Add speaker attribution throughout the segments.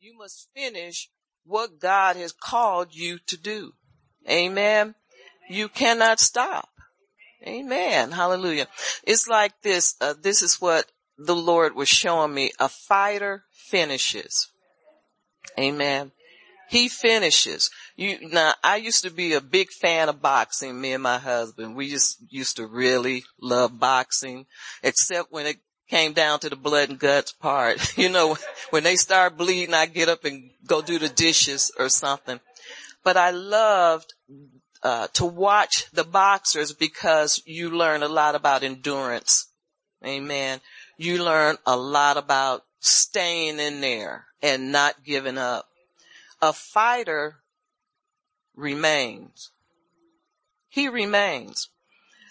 Speaker 1: You must finish what God has called you to do. Amen. You cannot stop. Amen. Hallelujah. It's like this. Uh, this is what the Lord was showing me. A fighter finishes. Amen. He finishes. You, now I used to be a big fan of boxing, me and my husband. We just used to really love boxing, except when it came down to the blood and guts part. You know, when they start bleeding, I get up and go do the dishes or something. But I loved uh, to watch the boxers because you learn a lot about endurance. Amen. You learn a lot about staying in there and not giving up a fighter remains. He remains.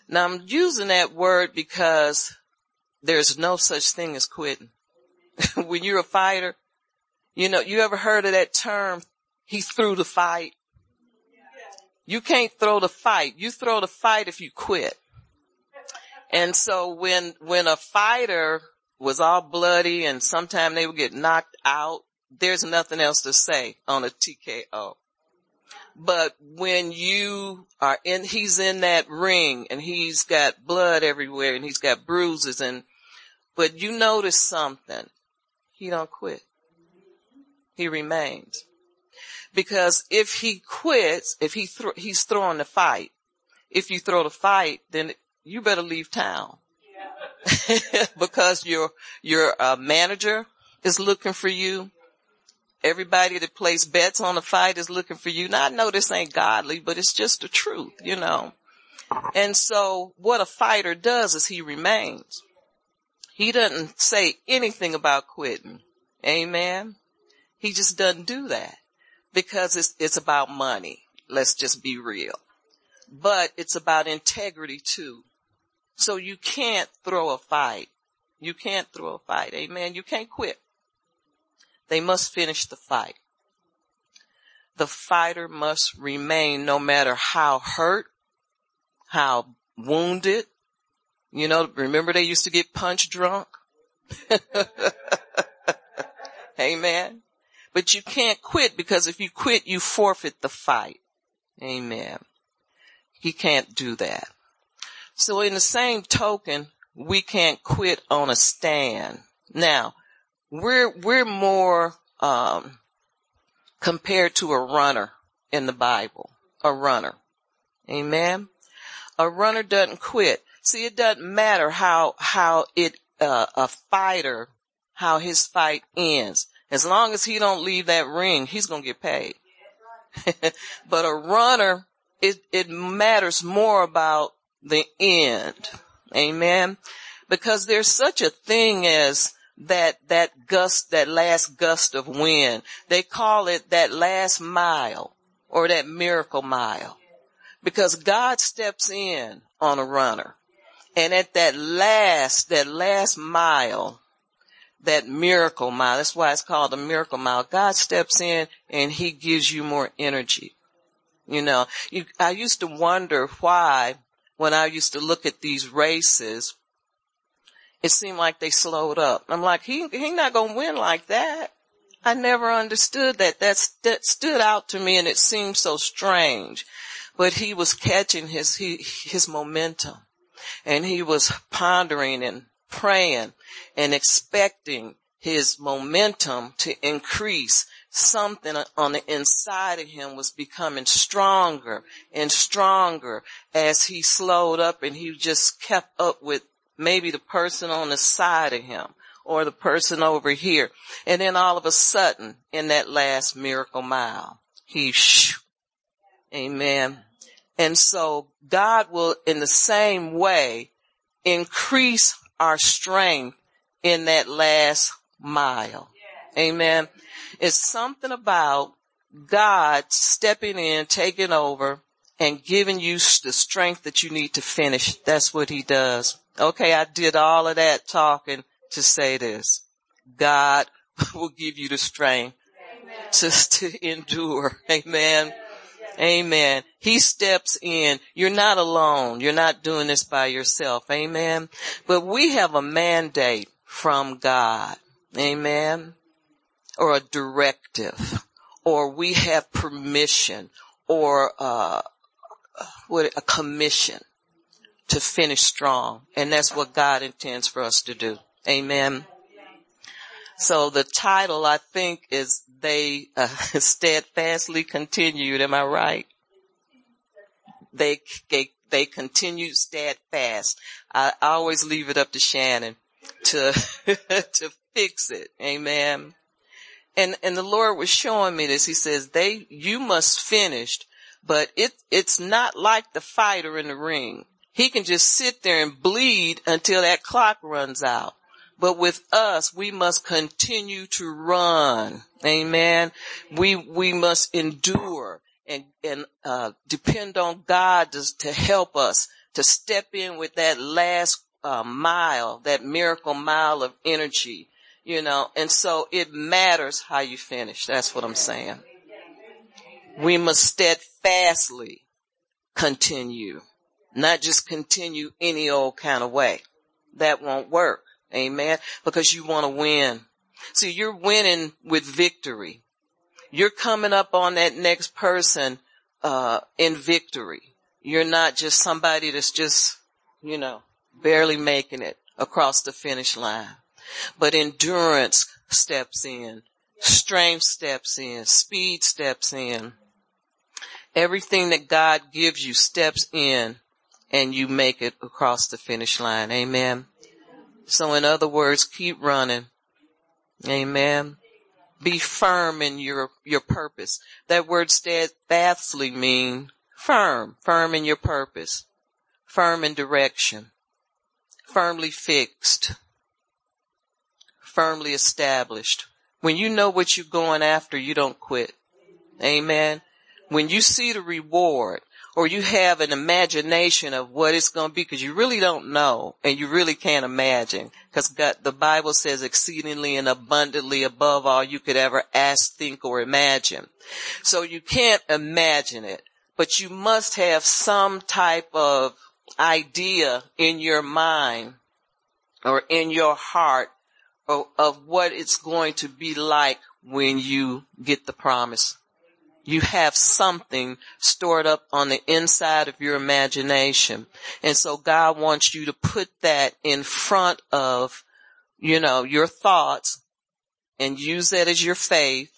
Speaker 1: Now I'm using that word because there's no such thing as quitting. when you're a fighter, you know, you ever heard of that term, he threw the fight? You can't throw the fight. You throw the fight if you quit. And so when, when a fighter was all bloody and sometimes they would get knocked out, there's nothing else to say on a TKO. But when you are in, he's in that ring and he's got blood everywhere and he's got bruises and, but you notice something. He don't quit. He remains. Because if he quits, if he th- he's throwing the fight, if you throw the fight, then you better leave town. Yeah. because your, your uh, manager is looking for you. Everybody that plays bets on the fight is looking for you. Now I know this ain't godly, but it's just the truth, you know. And so what a fighter does is he remains. He doesn't say anything about quitting. Amen. He just doesn't do that because it's, it's about money. Let's just be real. But it's about integrity too. So you can't throw a fight. You can't throw a fight. Amen. You can't quit. They must finish the fight. The fighter must remain no matter how hurt, how wounded. You know, remember they used to get punch drunk? Amen. But you can't quit because if you quit, you forfeit the fight. Amen. He can't do that. So in the same token, we can't quit on a stand. Now, we're, we're more, um, compared to a runner in the Bible. A runner. Amen. A runner doesn't quit. See, it doesn't matter how, how it, uh, a fighter, how his fight ends. As long as he don't leave that ring, he's gonna get paid. but a runner, it, it matters more about the end. Amen. Because there's such a thing as that, that gust, that last gust of wind. They call it that last mile or that miracle mile because God steps in on a runner. And at that last, that last mile, that miracle mile, that's why it's called a miracle mile. God steps in and he gives you more energy. You know, you, I used to wonder why when I used to look at these races, it seemed like they slowed up. I'm like, he, he not going to win like that. I never understood that. That, st- stood out to me and it seemed so strange, but he was catching his, he, his momentum and he was pondering and praying and expecting his momentum to increase. Something on the inside of him was becoming stronger and stronger as he slowed up and he just kept up with maybe the person on the side of him or the person over here. And then all of a sudden in that last miracle mile, he shoo, amen. And so God will in the same way increase our strength in that last mile. Amen. It's something about God stepping in, taking over and giving you the strength that you need to finish. That's what he does. Okay, I did all of that talking to say this. God will give you the strength to, to endure. Amen. Amen. He steps in. You're not alone. You're not doing this by yourself. Amen. But we have a mandate from God. Amen. or a directive or we have permission or, uh, what, a commission to finish strong. And that's what God intends for us to do. Amen. So the title I think is they uh, steadfastly continued. Am I right? They, they, they continued steadfast. I, always leave it up to Shannon to, to fix it. Amen. And, and the Lord was showing me this. He says, they, you must finish, but it, it's not like the fighter in the ring. He can just sit there and bleed until that clock runs out. But with us, we must continue to run. Amen. We, we must endure and, and, uh, depend on God to, to help us to step in with that last uh, mile, that miracle mile of energy, you know, and so it matters how you finish. That's what I'm saying. We must steadfastly continue, not just continue any old kind of way. That won't work. Amen. Because you want to win. See, you're winning with victory. You're coming up on that next person, uh, in victory. You're not just somebody that's just, you know, barely making it across the finish line. But endurance steps in. Strength steps in. Speed steps in. Everything that God gives you steps in and you make it across the finish line. Amen. So in other words, keep running. Amen. Be firm in your, your purpose. That word steadfastly mean firm, firm in your purpose, firm in direction, firmly fixed, firmly established. When you know what you're going after, you don't quit. Amen. When you see the reward, or you have an imagination of what it's going to be because you really don't know and you really can't imagine because the Bible says exceedingly and abundantly above all you could ever ask, think, or imagine. So you can't imagine it, but you must have some type of idea in your mind or in your heart of, what it's going to be like when you get the promise you have something stored up on the inside of your imagination. And so God wants you to put that in front of, you know, your thoughts and use that as your faith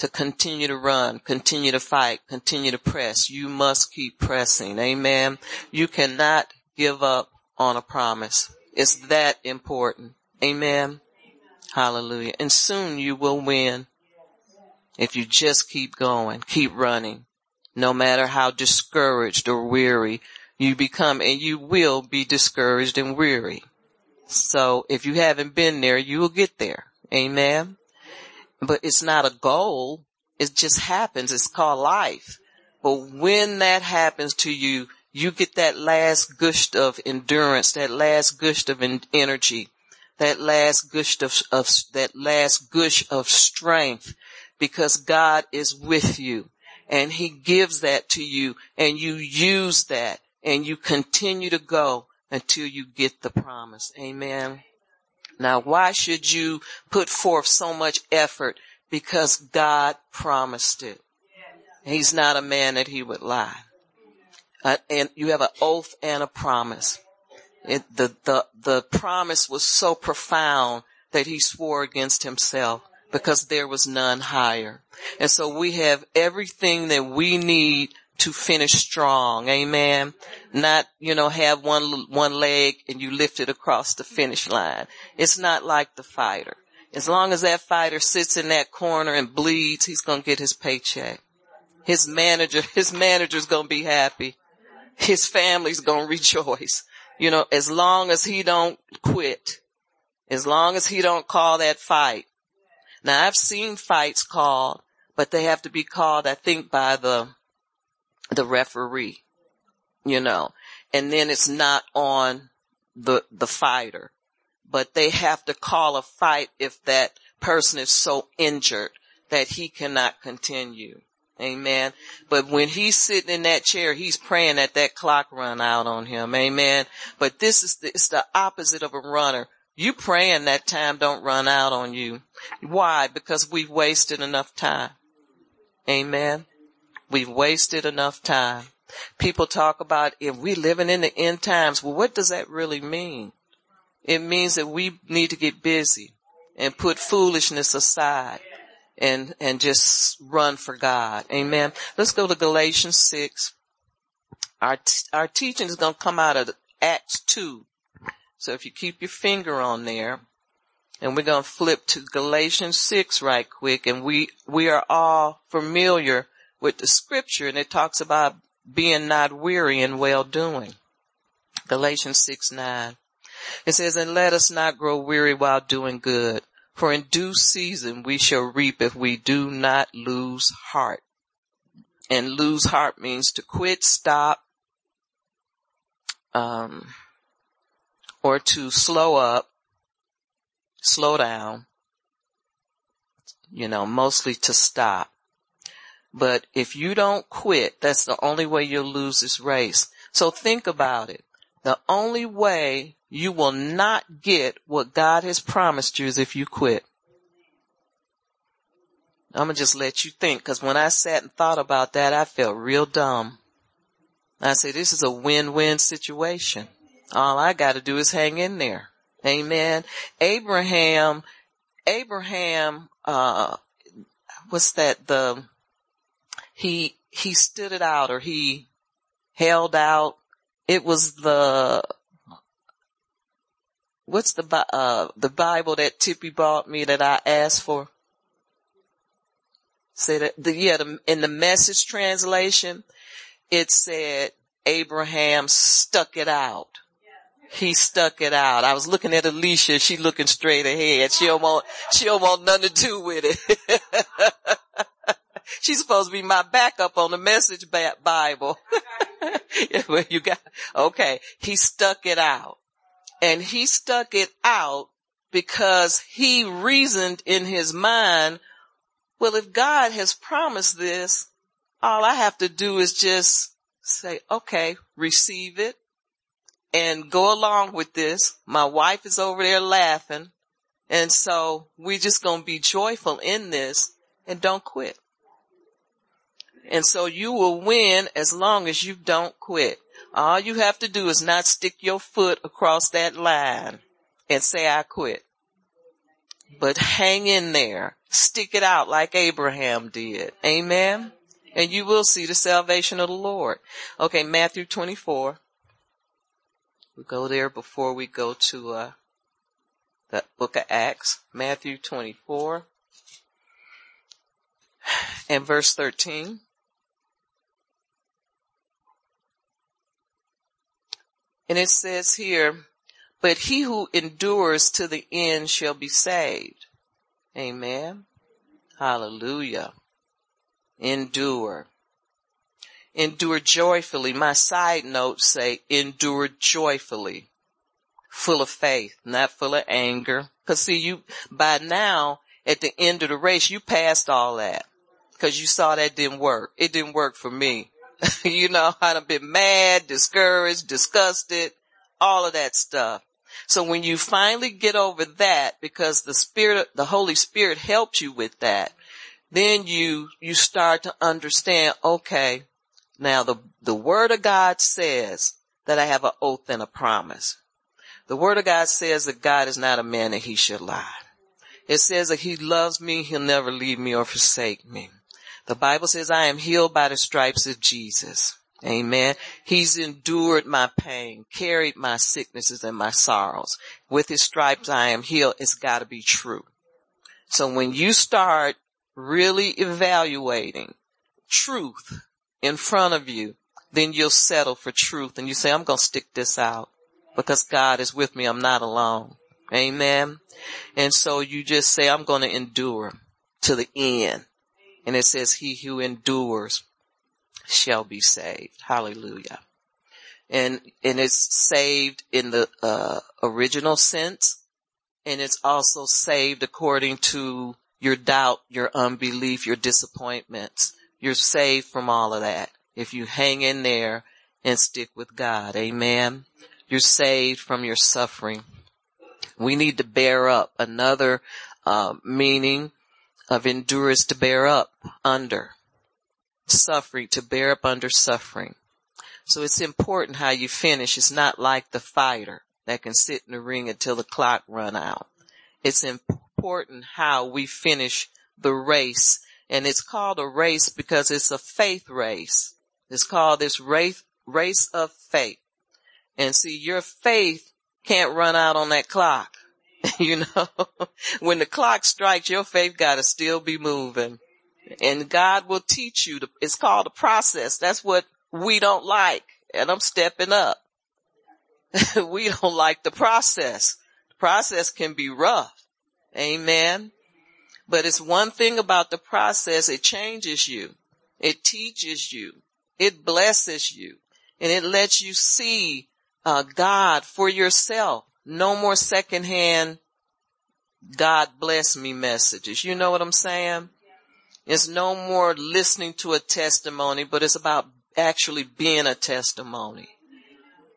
Speaker 1: to continue to run, continue to fight, continue to press. You must keep pressing. Amen. You cannot give up on a promise. It's that important. Amen. Hallelujah. And soon you will win. If you just keep going, keep running, no matter how discouraged or weary you become, and you will be discouraged and weary. So if you haven't been there, you will get there. Amen. But it's not a goal. It just happens. It's called life. But when that happens to you, you get that last gush of endurance, that last gush of energy, that last gush of, of, that last gush of strength because God is with you and he gives that to you and you use that and you continue to go until you get the promise. Amen. Now why should you put forth so much effort? Because God promised it. He's not a man that he would lie. Uh, and you have an oath and a promise. It, the, the, the promise was so profound that he swore against himself because there was none higher. And so we have everything that we need to finish strong. Amen. Not, you know, have one, one leg and you lift it across the finish line. It's not like the fighter. As long as that fighter sits in that corner and bleeds, he's going to get his paycheck. His manager, his manager's going to be happy. His family's going to rejoice. You know, as long as he don't quit, as long as he don't call that fight, now I've seen fights called, but they have to be called, I think, by the, the referee, you know, and then it's not on the, the fighter, but they have to call a fight if that person is so injured that he cannot continue. Amen. But when he's sitting in that chair, he's praying that that clock run out on him. Amen. But this is the, it's the opposite of a runner You praying that time don't run out on you. Why? Because we've wasted enough time. Amen. We've wasted enough time. People talk about if we're living in the end times. Well, what does that really mean? It means that we need to get busy and put foolishness aside and, and just run for God. Amen. Let's go to Galatians 6. Our, t- our teaching is going to come out of Acts 2. So if you keep your finger on there and we're going to flip to Galatians 6 right quick and we, we are all familiar with the scripture and it talks about being not weary in well doing. Galatians 6, 9. It says, and let us not grow weary while doing good, for in due season we shall reap if we do not lose heart. And lose heart means to quit, stop, um, or to slow up, slow down, you know, mostly to stop. But if you don't quit, that's the only way you'll lose this race. So think about it. The only way you will not get what God has promised you is if you quit. I'm gonna just let you think, cause when I sat and thought about that, I felt real dumb. I said, this is a win-win situation. All I gotta do is hang in there. Amen. Abraham, Abraham, uh, what's that, the, he, he stood it out or he held out. It was the, what's the, uh, the Bible that Tippy bought me that I asked for? Say that, the, yeah, the, in the message translation, it said Abraham stuck it out. He stuck it out. I was looking at Alicia. She looking straight ahead. She don't want, she don't want nothing to do with it. She's supposed to be my backup on the message Bible. well, you got, okay. He stuck it out and he stuck it out because he reasoned in his mind, well, if God has promised this, all I have to do is just say, okay, receive it and go along with this. My wife is over there laughing. And so we're just going to be joyful in this and don't quit. And so you will win as long as you don't quit. All you have to do is not stick your foot across that line and say, I quit. But hang in there. Stick it out like Abraham did. Amen. And you will see the salvation of the Lord. Okay, Matthew 24. We go there before we go to, uh, the book of Acts. Matthew 24 and verse 13. And it says here, but he who endures to the end shall be saved. Amen. Hallelujah. Endure. Endure joyfully. My side notes say endure joyfully. Full of faith, not full of anger. Cause see you, by now, at the end of the race, you passed all that. Cause you saw that didn't work. It didn't work for me. you know, I'd have been mad, discouraged, disgusted, all of that stuff. So when you finally get over that, because the spirit, the Holy Spirit helps you with that, then you, you start to understand, okay, now the, the word of God says that I have an oath and a promise. The word of God says that God is not a man that he should lie. It says that he loves me, he'll never leave me or forsake me. The Bible says I am healed by the stripes of Jesus. Amen. He's endured my pain, carried my sicknesses and my sorrows. With his stripes I am healed. It's gotta be true. So when you start really evaluating truth in front of you, then you'll settle for truth and you say, I'm going to stick this out because God is with me. I'm not alone. Amen. And so you just say, I'm going to endure to the end. And it says, he who endures shall be saved. Hallelujah. And, and it's saved in the, uh, original sense. And it's also saved according to your doubt, your unbelief, your disappointments. You're saved from all of that. If you hang in there and stick with God. Amen. You're saved from your suffering We need to bear up. Another uh, meaning of endurance to bear up under suffering, to bear up under suffering. So it's important how you finish. It's not like the fighter that can sit in the ring until the clock run out. It's important how we finish the race. And it's called a race because it's a faith race. It's called this race, race of faith. And see, your faith can't run out on that clock. you know, when the clock strikes, your faith gotta still be moving. And God will teach you. To, it's called a process. That's what we don't like. And I'm stepping up. we don't like the process. The process can be rough. Amen. But it's one thing about the process. It changes you. It teaches you. It blesses you and it lets you see uh, God for yourself. No more secondhand God bless me messages. You know what I'm saying? It's no more listening to a testimony, but it's about actually being a testimony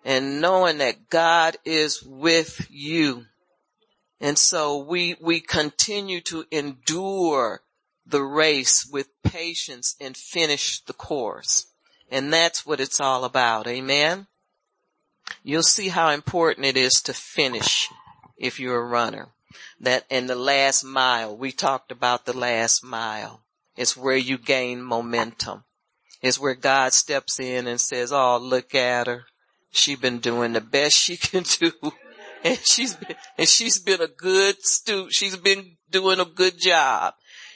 Speaker 1: and knowing that God is with you. And so we, we continue to endure the race with patience and finish the course. And that's what it's all about. Amen. You'll see how important it is to finish if you're a runner. That and the last mile, we talked about the last mile. It's where you gain momentum. It's where God steps in and says, oh, look at her. She's been doing the best she can do. And she's been, and she's been a good stu, she's been doing a good job.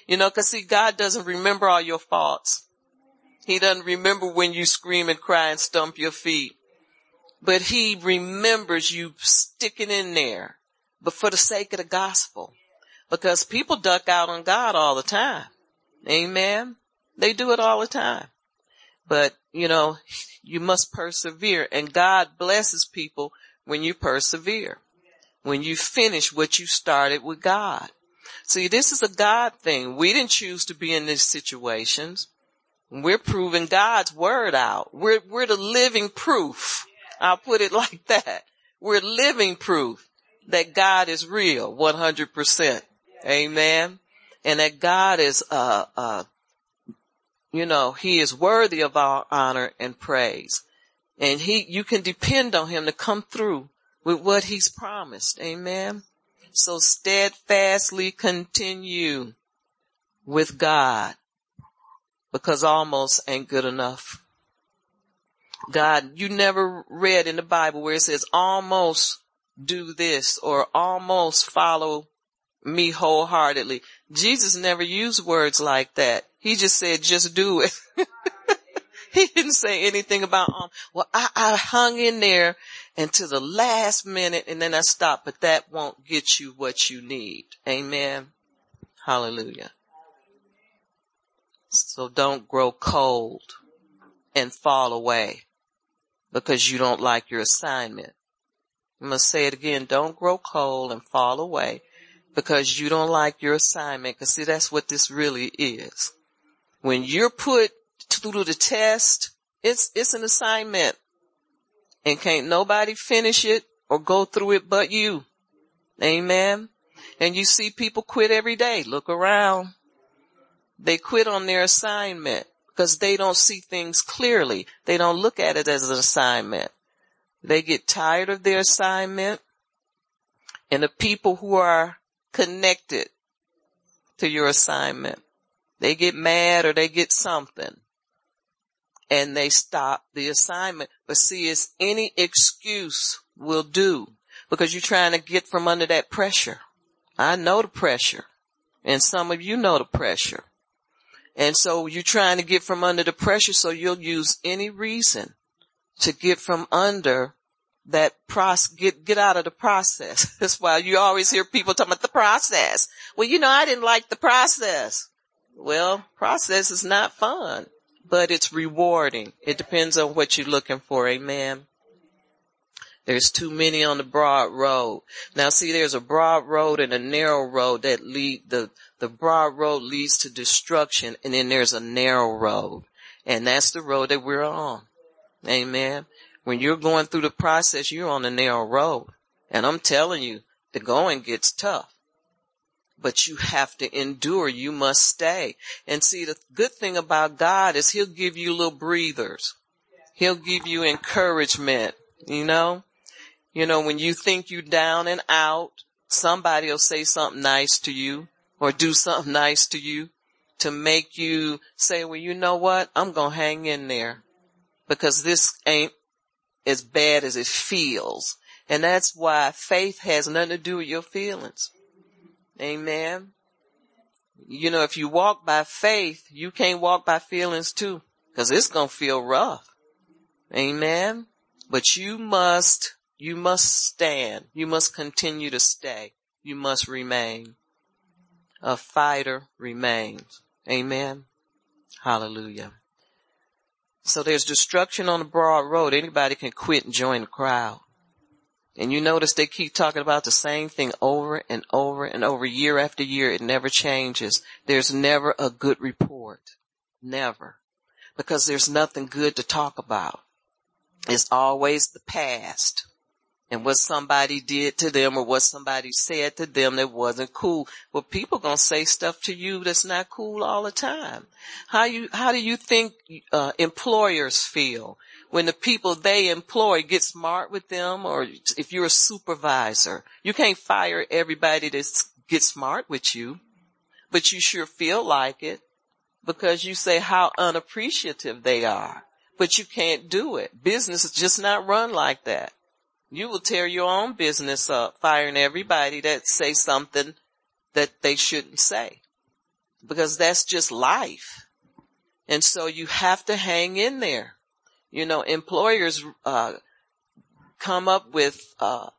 Speaker 1: You know, cause see, God doesn't remember all your faults. He doesn't remember when you scream and cry and stump your feet. But he remembers you sticking in there, but for the sake of the gospel. Because people duck out on God all the time. Amen. They do it all the time. But, you know, you must persevere and God blesses people when you persevere. When you finish what you started with God. See, this is a God thing. We didn't choose to be in these situations. We're proving God's word out. We're, we're the living proof. I'll put it like that. We're living proof that God is real 100%. Amen and that God is, uh, uh, you know, he is worthy of our honor and praise. And he, you can depend on him to come through with what he's promised. Amen. So steadfastly continue with God because almost ain't good enough. God, you never read in the Bible where it says almost do this or almost follow me wholeheartedly. Jesus never used words like that. He just said, just do it. he didn't say anything about, um, well, I, I hung in there until the last minute and then I stopped, but that won't get you what you need. Amen. Hallelujah. So don't grow cold and fall away because you don't like your assignment. I'm going to say it again. Don't grow cold and fall away because you don't like your assignment. Cause see, that's what this really is. When you're put through the test, it's, it's an assignment and can't nobody finish it or go through it but you. Amen. And you see people quit every day. Look around. They quit on their assignment because they don't see things clearly. They don't look at it as an assignment. They get tired of their assignment and the people who are connected to your assignment. They get mad or they get something and they stop the assignment. But see, it's any excuse will do because you're trying to get from under that pressure. I know the pressure and some of you know the pressure. And so you're trying to get from under the pressure so you'll use any reason to get from under that process, get, get out of the process. That's why you always hear people talking about the process. Well, you know, I didn't like the process. Well, process is not fun, but it's rewarding. It depends on what you're looking for. Amen. There's too many on the broad road. Now see, there's a broad road and a narrow road that lead, the, the broad road leads to destruction and then there's a narrow road. And that's the road that we're on. Amen. When you're going through the process, you're on a narrow road. And I'm telling you, The going gets tough. But you have to endure. You must stay. And see, the good thing about God is he'll give you little breathers. He'll give you encouragement, you know? You know, when you think you're down and out, somebody will say something nice to you or do something nice to you to make you say, well, you know what? I'm going to hang in there because this ain't as bad as it feels. And that's why faith has nothing to do with your feelings. Amen. You know, if you walk by faith, you can't walk by feelings too, cause it's to feel rough. Amen. But you must, you must stand. You must continue to stay. You must remain. A fighter remains. Amen. Hallelujah. So there's destruction on the broad road. Anybody can quit and join the crowd. And you notice they keep talking about the same thing over and over and over year after year. It never changes. There's never a good report. Never. Because there's nothing good to talk about. It's always the past and what somebody did to them or what somebody said to them that wasn't cool. Well, people gonna say stuff to you that's not cool all the time. How you, how do you think, uh, employers feel when the people they employ get smart with them or if you're a supervisor? You can't fire everybody that gets smart with you, but you sure feel like it because you say how unappreciative they are, but you can't do it. Business is just not run like that. You will tear your own business up, firing everybody that say something that they shouldn't say. Because that's just life. And so you have to hang in there. You know, employers, uh, come up with, uh,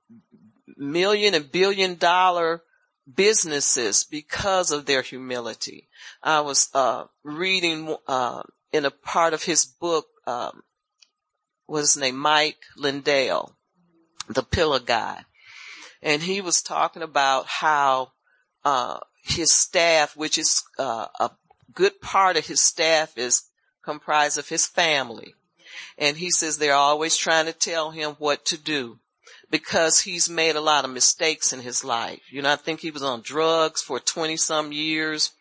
Speaker 1: million and billion dollar businesses because of their humility. I was, uh, reading, uh, in a part of his book, um, what's his name? Mike Lindell the pillar guy. And he was talking about how, uh, his staff, which is, uh, a good part of his staff is comprised of his family. And he says they're always trying to tell him what to do because he's made a lot of mistakes in his life. You know, I think he was on drugs for 20 some years.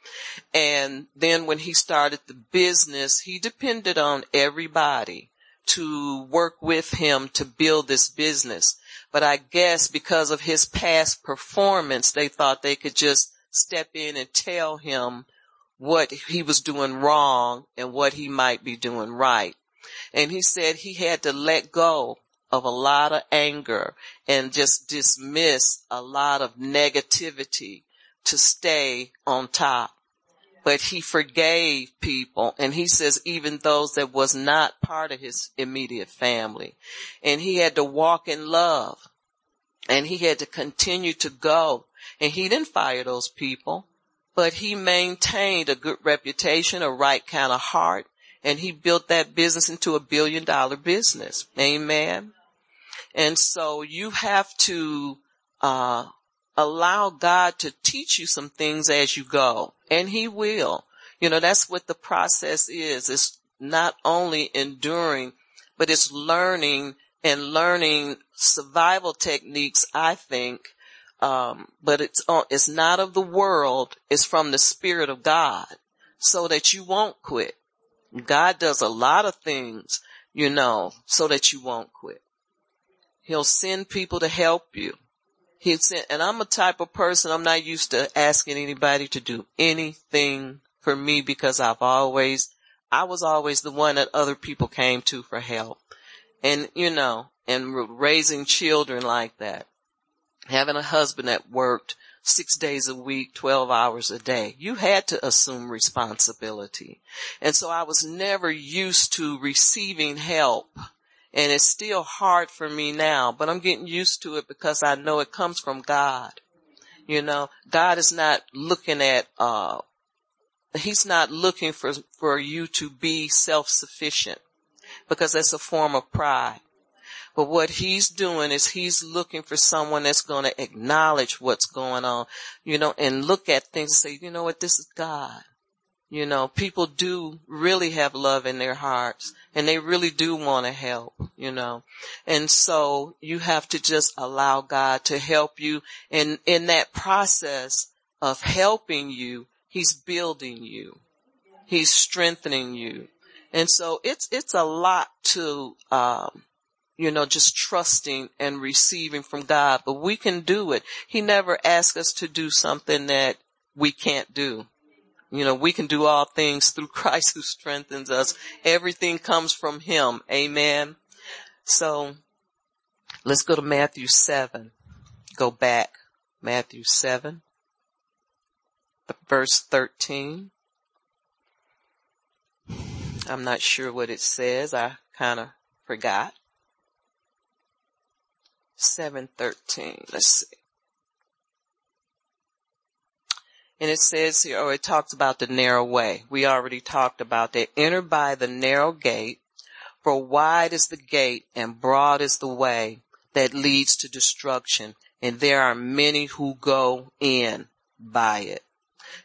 Speaker 1: And then when he started the business, he depended on everybody to work with him to build this business. But I guess because of his past performance, they thought they could just step in and tell him what he was doing wrong and what he might be doing right. And he said he had to let go of a lot of anger and just dismiss a lot of negativity to stay on top. But he forgave people and he says even those that was not part of his immediate family. And he had to walk in love and he had to continue to go. And he didn't fire those people, but he maintained a good reputation, a right kind of heart, and he built that business into a billion dollar business. Amen. And so you have to, uh, allow God to teach you some things as you go and he will. You know, that's what the process is. It's not only enduring, but it's learning and learning survival techniques, I think. Um, but it's, it's not of the world. It's from the spirit of God so that you won't quit. God does a lot of things, you know, so that you won't quit. He'll send people to help you. He said, and I'm a type of person, I'm not used to asking anybody to do anything for me because I've always, I was always the one that other people came to for help. And, you know, and raising children like that, having a husband that worked six days a week, 12 hours a day, you had to assume responsibility. And so I was never used to receiving help and it's still hard for me now, but I'm getting used to it because I know it comes from God. You know, God is not looking at, uh, he's not looking for, for you to be self-sufficient because that's a form of pride. But what he's doing is he's looking for someone that's going to acknowledge what's going on, you know, and look at things and say, you know what, this is God. You know, people do really have love in their hearts and they really do want to help, you know. And so you have to just allow God to help you and in that process of helping you, He's building you. He's strengthening you. And so it's, it's a lot to, um, you know, just trusting and receiving from God, but we can do it. He never asks us to do something that we can't do. You know, we can do all things through Christ who strengthens us. Everything comes from Him. Amen. So let's go to Matthew 7. Go back. Matthew 7, verse 13. I'm not sure what it says. I kind of forgot. 713. Let's see. And it says here, or oh, it talks about the narrow way. We already talked about that. Enter by the narrow gate, for wide is the gate and broad is the way that leads to destruction. And there are many who go in by it.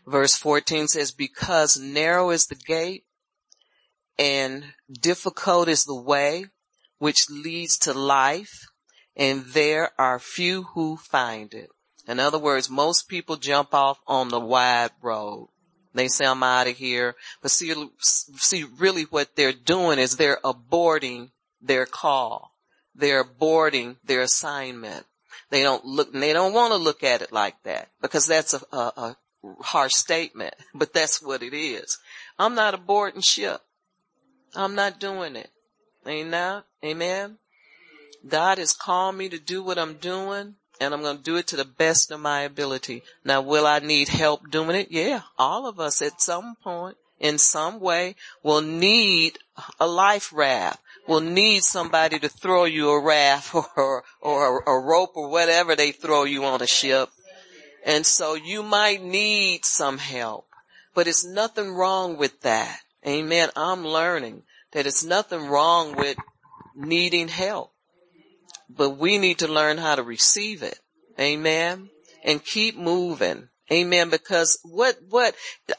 Speaker 1: Verse 14 says, because narrow is the gate and difficult is the way which leads to life and there are few who find it. In other words, most people jump off on the wide road. They say I'm out of here, but see, see really what they're doing is they're aborting their call. They're aborting their assignment. They don't look, they don't want to look at it like that because that's a, a, a harsh statement, but that's what it is. I'm not aborting ship. I'm not doing it. Amen. Amen. God has called me to do what I'm doing and I'm going to do it to the best of my ability. Now, will I need help doing it? Yeah, all of us at some point, in some way, will need a life raft. Will need somebody to throw you a raft or, or a rope or whatever they throw you on a ship. And so you might need some help, but it's nothing wrong with that. Amen. I'm learning that it's nothing wrong with needing help but we need to learn how to receive it. Amen. And keep moving. Amen. Because what, what,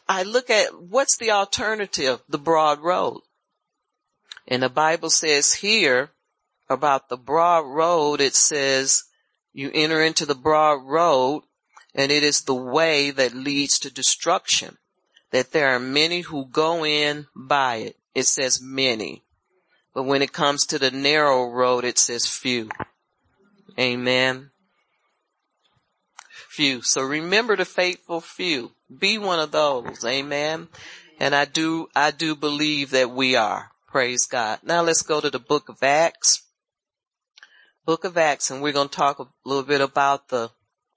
Speaker 1: I look at, what's the alternative? The broad road. And the Bible says here about the broad road, it says you enter into the broad road and it is the way that leads to destruction. That there are many who go in by it. It says many. But when it comes to the narrow road, it says few. Amen. Few. So remember the faithful few. Be one of those. Amen. And I do, I do believe that we are. Praise God. Now let's go to the book of Acts. Book of Acts and we're going to talk a little bit about the,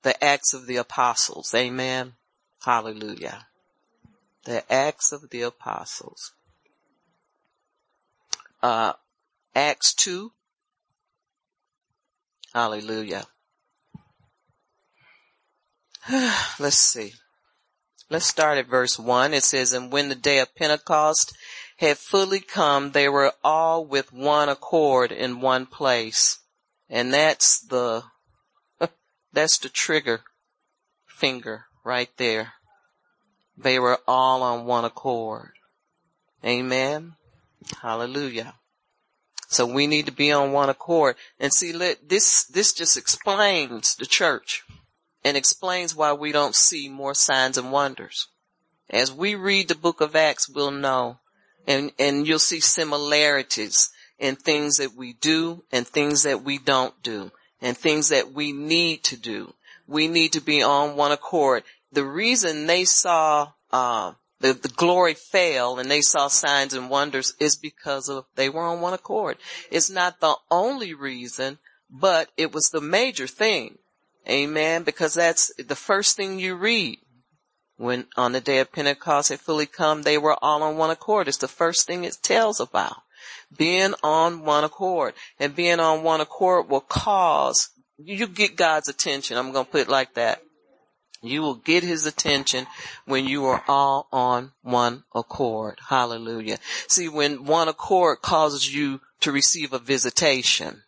Speaker 1: the Acts of the Apostles. Amen. Hallelujah. The Acts of the Apostles uh, Acts 2. Hallelujah. Let's see. Let's start at verse 1. It says, And when the day of Pentecost had fully come, they were all with one accord in one place. And that's the, that's the trigger finger right there. They were all on one accord. Amen. Hallelujah. So we need to be on one accord and see, let this, this just explains the church and explains why we don't see more signs and wonders. As we read the book of Acts, we'll know and, and you'll see similarities in things that we do and things that we don't do and things that we need to do. We need to be on one accord. The reason they saw, uh, the, the glory fell and they saw signs and wonders is because of they were on one accord. It's not the only reason, but it was the major thing. Amen. Because that's the first thing you read. When on the day of Pentecost had fully come, they were all on one accord. It's the first thing it tells about. Being on one accord. And being on one accord will cause, you get God's attention. I'm going to put it like that. You will get his attention when you are all on one accord. Hallelujah. See, when one accord causes you to receive a visitation,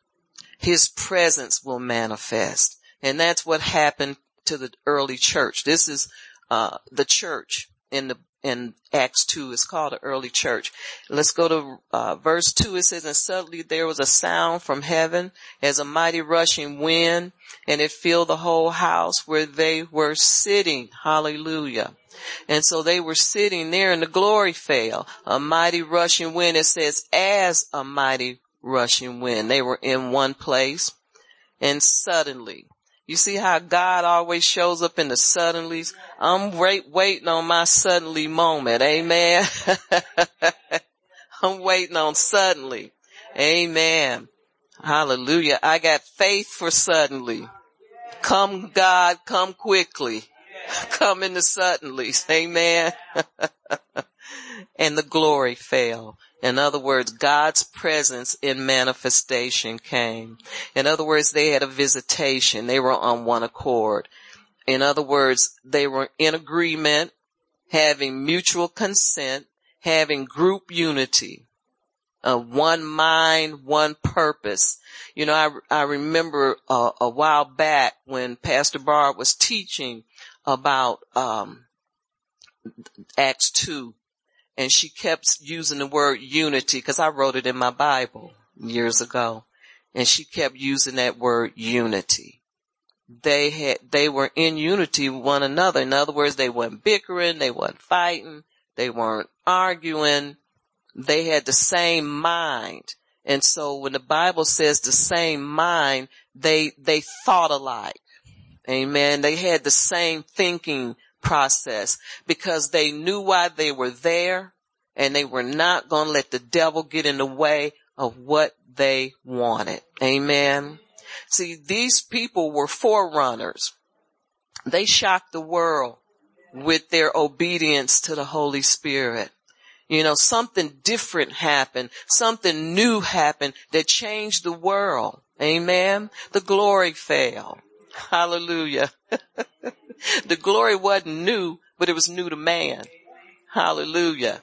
Speaker 1: his presence will manifest. And that's what happened to the early church. This is, uh, the church in the, in Acts 2. It's called the early church. Let's go to uh, verse 2. It says, And suddenly there was a sound from heaven as a mighty rushing wind, and it filled the whole house where they were sitting. Hallelujah. And so they were sitting there and the glory fell. A mighty rushing wind. It says, as a mighty rushing wind. They were in one place and suddenly you see how God always shows up in the suddenlies? I'm wait, waiting on my suddenly moment. Amen. I'm waiting on suddenly. Amen. Hallelujah. I got faith for suddenly. Come God, come quickly. Come in the suddenlies. Amen. and the glory fell. In other words, God's presence in manifestation came. In other words, they had a visitation. They were on one accord. In other words, they were in agreement, having mutual consent, having group unity, uh, one mind, one purpose. You know, I, I remember uh, a while back when Pastor Barb was teaching about um, Acts 2 and she kept using the word unity because I wrote it in my Bible years ago. And she kept using that word unity. They had, they were in unity with one another. In other words, they weren't bickering, they weren't fighting, they weren't arguing. They had the same mind. And so when the Bible says the same mind, they, they thought alike. Amen. They had the same thinking process because they knew why they were there and they were not going to let the devil get in the way of what they wanted. Amen. See, these people were forerunners. They shocked the world with their obedience to the Holy Spirit. You know, something different happened. Something new happened that changed the world. Amen. The glory fell. Hallelujah. the glory wasn't new, but it was new to man. Hallelujah.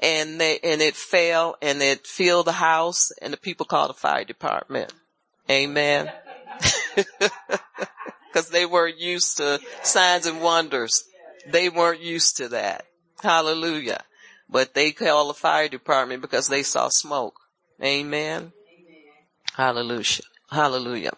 Speaker 1: And they, and it fell and it filled the house and the people called the fire department. Amen. Cause they weren't used to signs and wonders. They weren't used to that. Hallelujah. But they called the fire department because they saw smoke. Amen. Hallelujah. Hallelujah.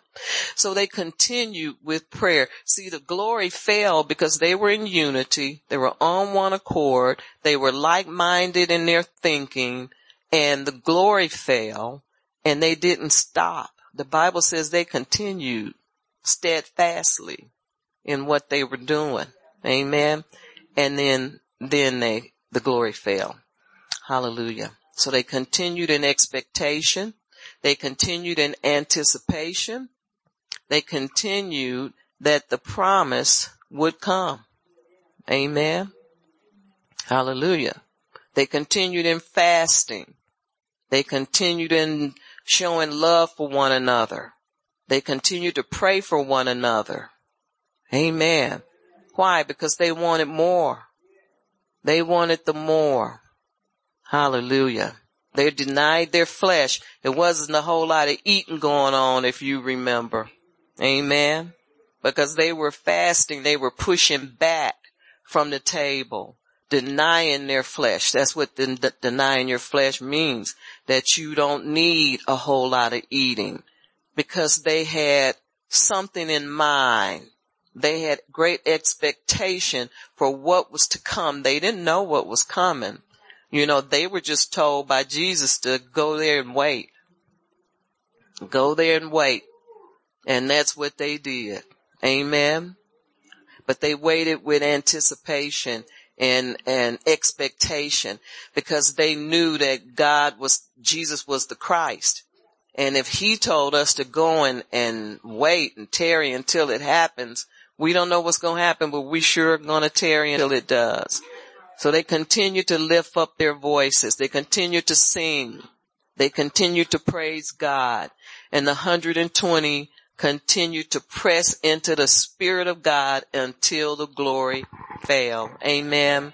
Speaker 1: So they continued with prayer. See, the glory fell because they were in unity. They were on one accord. They were like-minded in their thinking and the glory fell and they didn't stop. The Bible says they continued steadfastly in what they were doing. Amen. And then, then they, the glory fell. Hallelujah. So they continued in expectation they continued in anticipation. They continued that the promise would come. Amen. Hallelujah. They continued in fasting. They continued in showing love for one another. They continued to pray for one another. Amen. Why? Because they wanted more. They wanted the more. Hallelujah. They denied their flesh. It wasn't a whole lot of eating going on if you remember. Amen. Because they were fasting, they were pushing back from the table, denying their flesh. That's what denying your flesh means. That you don't need a whole lot of eating because they had something in mind. They had great expectation for what was to come. They didn't know what was coming, you know, they were just told by Jesus to go there and wait. Go there and wait. And that's what they did. Amen. But they waited with anticipation and, and expectation because they knew that God was, Jesus was the Christ. And if he told us to go and, and wait and tarry until it happens, we don't know what's going to happen, but we sure are going to tarry until it does. So they continue to lift up their voices. They continue to sing. They continue to praise God. And the 120 continue to press into the Spirit of God until the glory fell. Amen.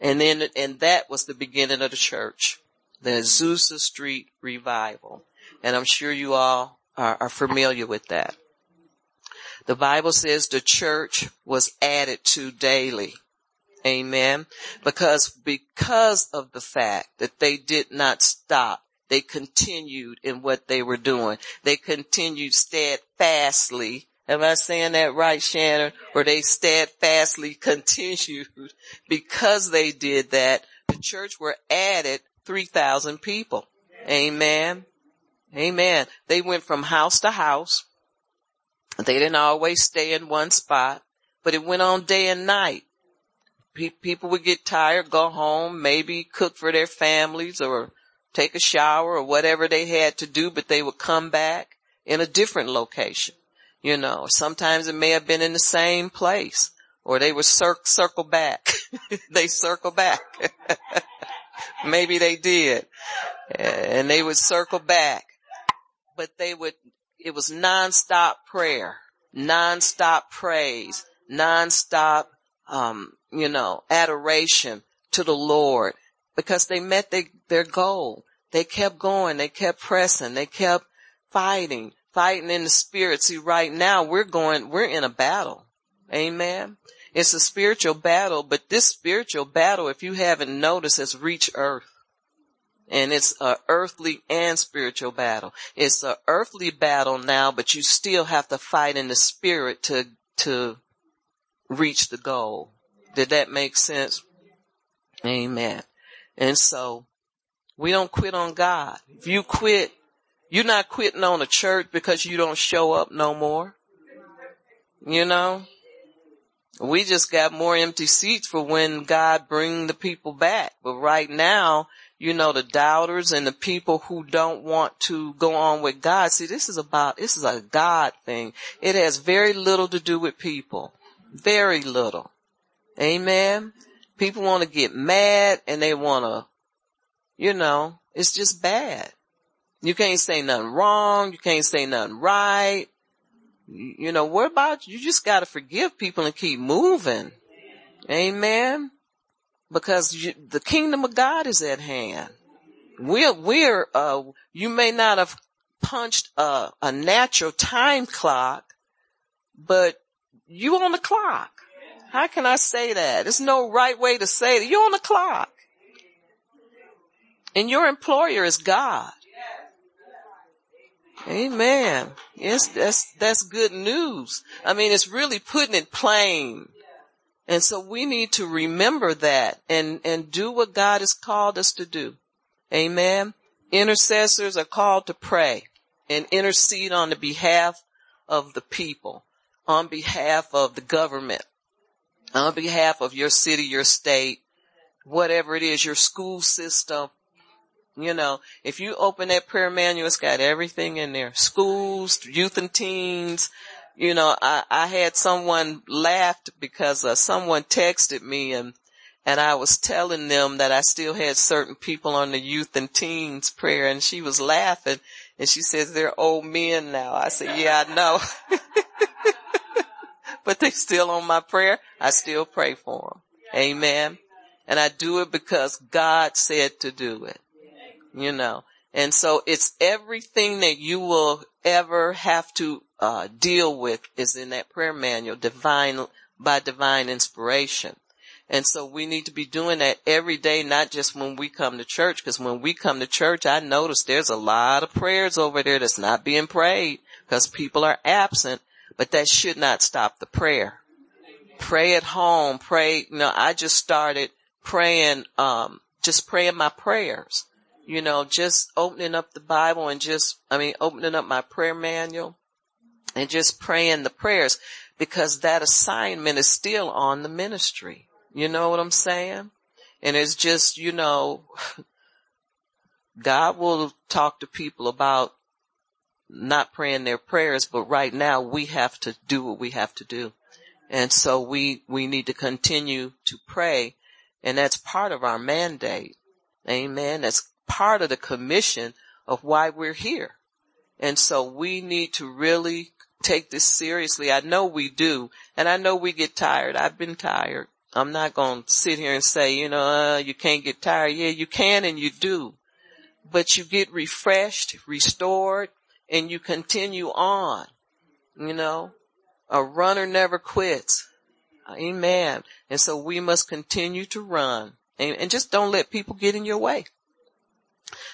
Speaker 1: And then, and that was the beginning of the church, the Azusa Street revival. And I'm sure you all are, are familiar with that. The Bible says the church was added to daily. Amen. Because, because of the fact that they did not stop, they continued in what they were doing. They continued steadfastly. Am I saying that right, Shannon? Or they steadfastly continued because they did that. The church were added 3,000 people. Amen. Amen. They went from house to house. They didn't always stay in one spot, but it went on day and night people would get tired, go home, maybe cook for their families or take a shower or whatever they had to do, but they would come back in a different location. You know, sometimes it may have been in the same place or they would cir- circle back. they circle back. maybe they did and they would circle back, but they would, it was nonstop prayer, nonstop praise, nonstop, um, you know, adoration to the Lord because they met they, their goal. They kept going. They kept pressing. They kept fighting, fighting in the spirit. See, right now we're going, we're in a battle. Amen. It's a spiritual battle, but this spiritual battle, if you haven't noticed, has reached earth. And it's a earthly and spiritual battle. It's a earthly battle now, but you still have to fight in the spirit to, to reach the goal. Did that make sense? Amen. And so we don't quit on God. If you quit, you're not quitting on a church because you don't show up no more. You know, we just got more empty seats for when God bring the people back. But right now, you know, the doubters and the people who don't want to go on with God. See, this is about, this is a God thing. It has very little to do with people. Very little. Amen. People want to get mad and they want to, you know, it's just bad. You can't say nothing wrong. You can't say nothing right. You know, what about, you just got to forgive people and keep moving. Amen. Because you, the kingdom of God is at hand. We're, we're, uh, you may not have punched a, a natural time clock, but you on the clock. How can I say that? There's no right way to say it. You're on the clock. And your employer is God. Amen. Yes, that's, that's good news. I mean, it's really putting it plain. And so we need to remember that and, and do what God has called us to do. Amen. Intercessors are called to pray and intercede on the behalf of the people, on behalf of the government, on behalf of your city, your state, whatever it is, your school system. You know, if you open that prayer manual, it's got everything in there. Schools, youth and teens. You know, I, I had someone laughed because uh, someone texted me and and I was telling them that I still had certain people on the youth and teens prayer and she was laughing and she says they're old men now. I said, yeah, I know. but they still on my prayer. I still pray for them. Amen. And I do it because God said to do it. You know, and so it's everything that you will ever have to uh, deal with is in that prayer manual, divine by divine inspiration. And so we need to be doing that every day, not just when we come to church, because when we come to church, I notice there's a lot of prayers over there that's not being prayed because people are absent but that should not stop the prayer. Pray at home, pray, you know, I just started praying, um, just praying my prayers, you know, just opening up the Bible and just, I mean, opening up my prayer manual and just praying the prayers because that assignment is still on the ministry. You know what I'm saying? And it's just, you know, God will talk to people about not praying their prayers, but right now we have to do what we have to do. And so we, we need to continue to pray and that's part of our mandate. Amen. That's part of the commission of why we're here. And so we need to really take this seriously. I know we do. And I know we get tired. I've been tired. I'm not going to sit here and say, you know, uh, you can't get tired. Yeah, you can and you do. But you get refreshed, restored, and you continue on. You know, a runner never quits. Amen. And so we must continue to run and, just don't let people get in your way.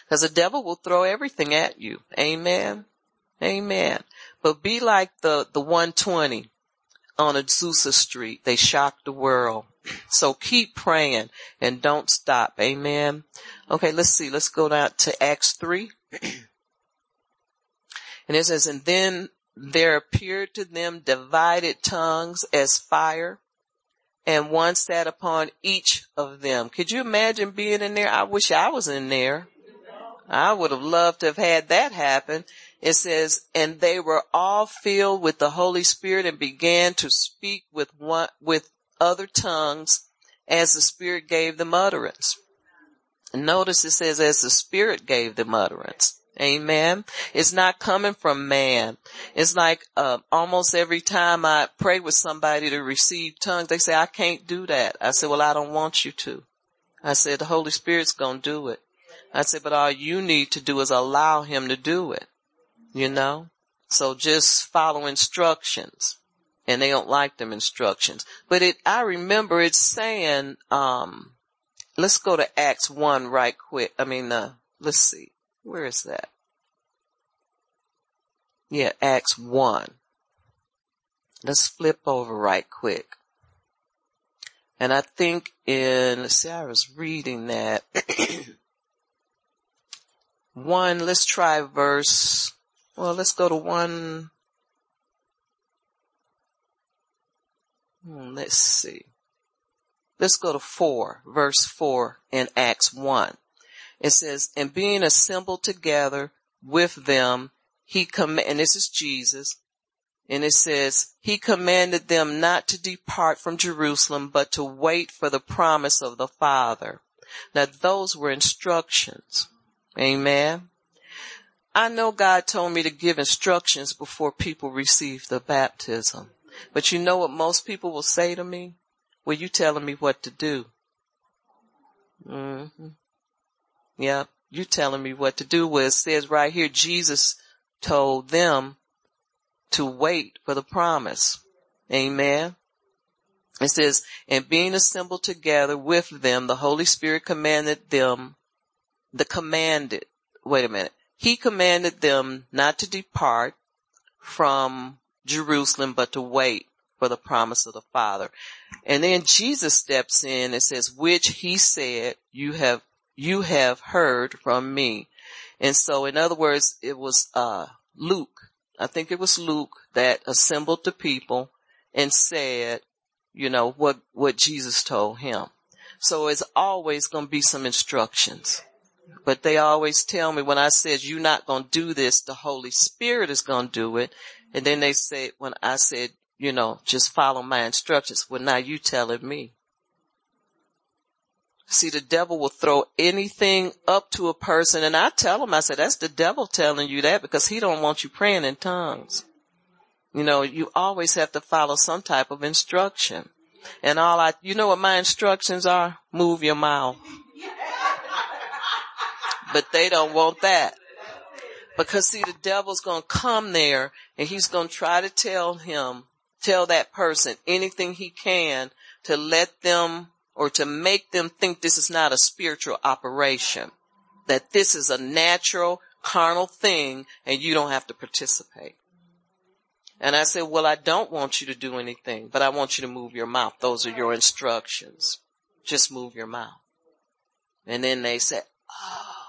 Speaker 1: Cause the devil will throw everything at you. Amen. Amen. But be like the, the 120 on Azusa Street. They shocked the world. So keep praying and don't stop. Amen. Okay, let's see. Let's go down to Acts 3. and it says, and then there appeared to them divided tongues as fire and one sat upon each of them. Could you imagine being in there? I wish I was in there. I would have loved to have had that happen. It says, and they were all filled with the Holy Spirit and began to speak with one, with other tongues as the Spirit gave them utterance. Notice it says as the Spirit gave them utterance. Amen. It's not coming from man. It's like uh, almost every time I pray with somebody to receive tongues, they say, I can't do that. I said, well, I don't want you to. I said, the Holy Spirit's going to do it. I said, but all you need to do is allow him to do it. You know? So just follow instructions. And they don't like them instructions. But it, I remember it saying, um, let's go to Acts 1 right quick. I mean, uh, let's see. Where is that? Yeah, Acts 1. Let's flip over right quick. And I think in, let's see, I was reading that. one, let's try verse, well, let's go to one, hmm, let's see. Let's go to four, verse four in Acts 1. It says, and being assembled together with them, he com, and this is Jesus, and it says, he commanded them not to depart from Jerusalem, but to wait for the promise of the Father. Now those were instructions. Amen. I know God told me to give instructions before people receive the baptism. But you know what most people will say to me? Well, you telling me what to do. Mm-hmm. Yeah, you telling me what to do. Well, it says right here, Jesus told them to wait for the promise. Amen. It says, and being assembled together with them, the Holy Spirit commanded them, the commanded, wait a minute. He commanded them not to depart from Jerusalem, but to wait for the promise of the Father. And then Jesus steps in and says, which he said, you have you have heard from me. And so in other words, it was, uh, Luke. I think it was Luke that assembled the people and said, you know, what, what Jesus told him. So it's always going to be some instructions. But they always tell me when I said, you're not going to do this, the Holy Spirit is going to do it. And then they say, when I said, you know, just follow my instructions. Well, now you telling me. See, the devil will throw anything up to a person and I tell him, I said, that's the devil telling you that because he don't want you praying in tongues. You know, you always have to follow some type of instruction. And all I, you know what my instructions are? Move your mouth. But they don't want that. Because see, the devil's gonna come there and he's gonna try to tell him, tell that person anything he can to let them or to make them think this is not a spiritual operation, that this is a natural carnal thing and you don't have to participate. And I said, well, I don't want you to do anything, but I want you to move your mouth. Those are your instructions. Just move your mouth. And then they said, oh,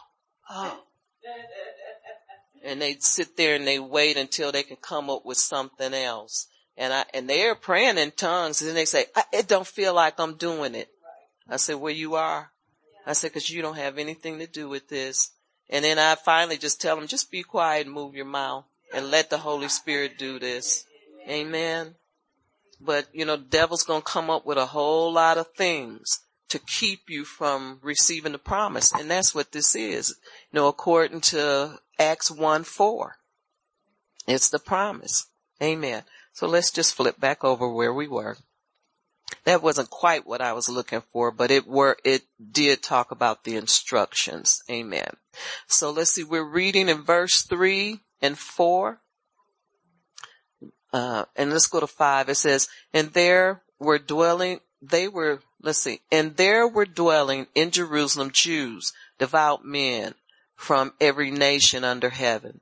Speaker 1: oh. And they sit there and they wait until they can come up with something else. And I, and they're praying in tongues and then they say, it don't feel like I'm doing it. I said, where you are. I said, cause you don't have anything to do with this. And then I finally just tell them, just be quiet and move your mouth and let the Holy Spirit do this. Amen. But you know, devil's gonna come up with a whole lot of things to keep you from receiving the promise. And that's what this is. You know, according to Acts 1 4. It's the promise. Amen. So let's just flip back over where we were that wasn't quite what I was looking for, but it were, it did talk about the instructions. Amen. So let's see, we're reading in verse three and four. Uh, and let's go to five. It says, and there were dwelling, they were, let's see, and there were dwelling in Jerusalem Jews, devout men from every nation under heaven.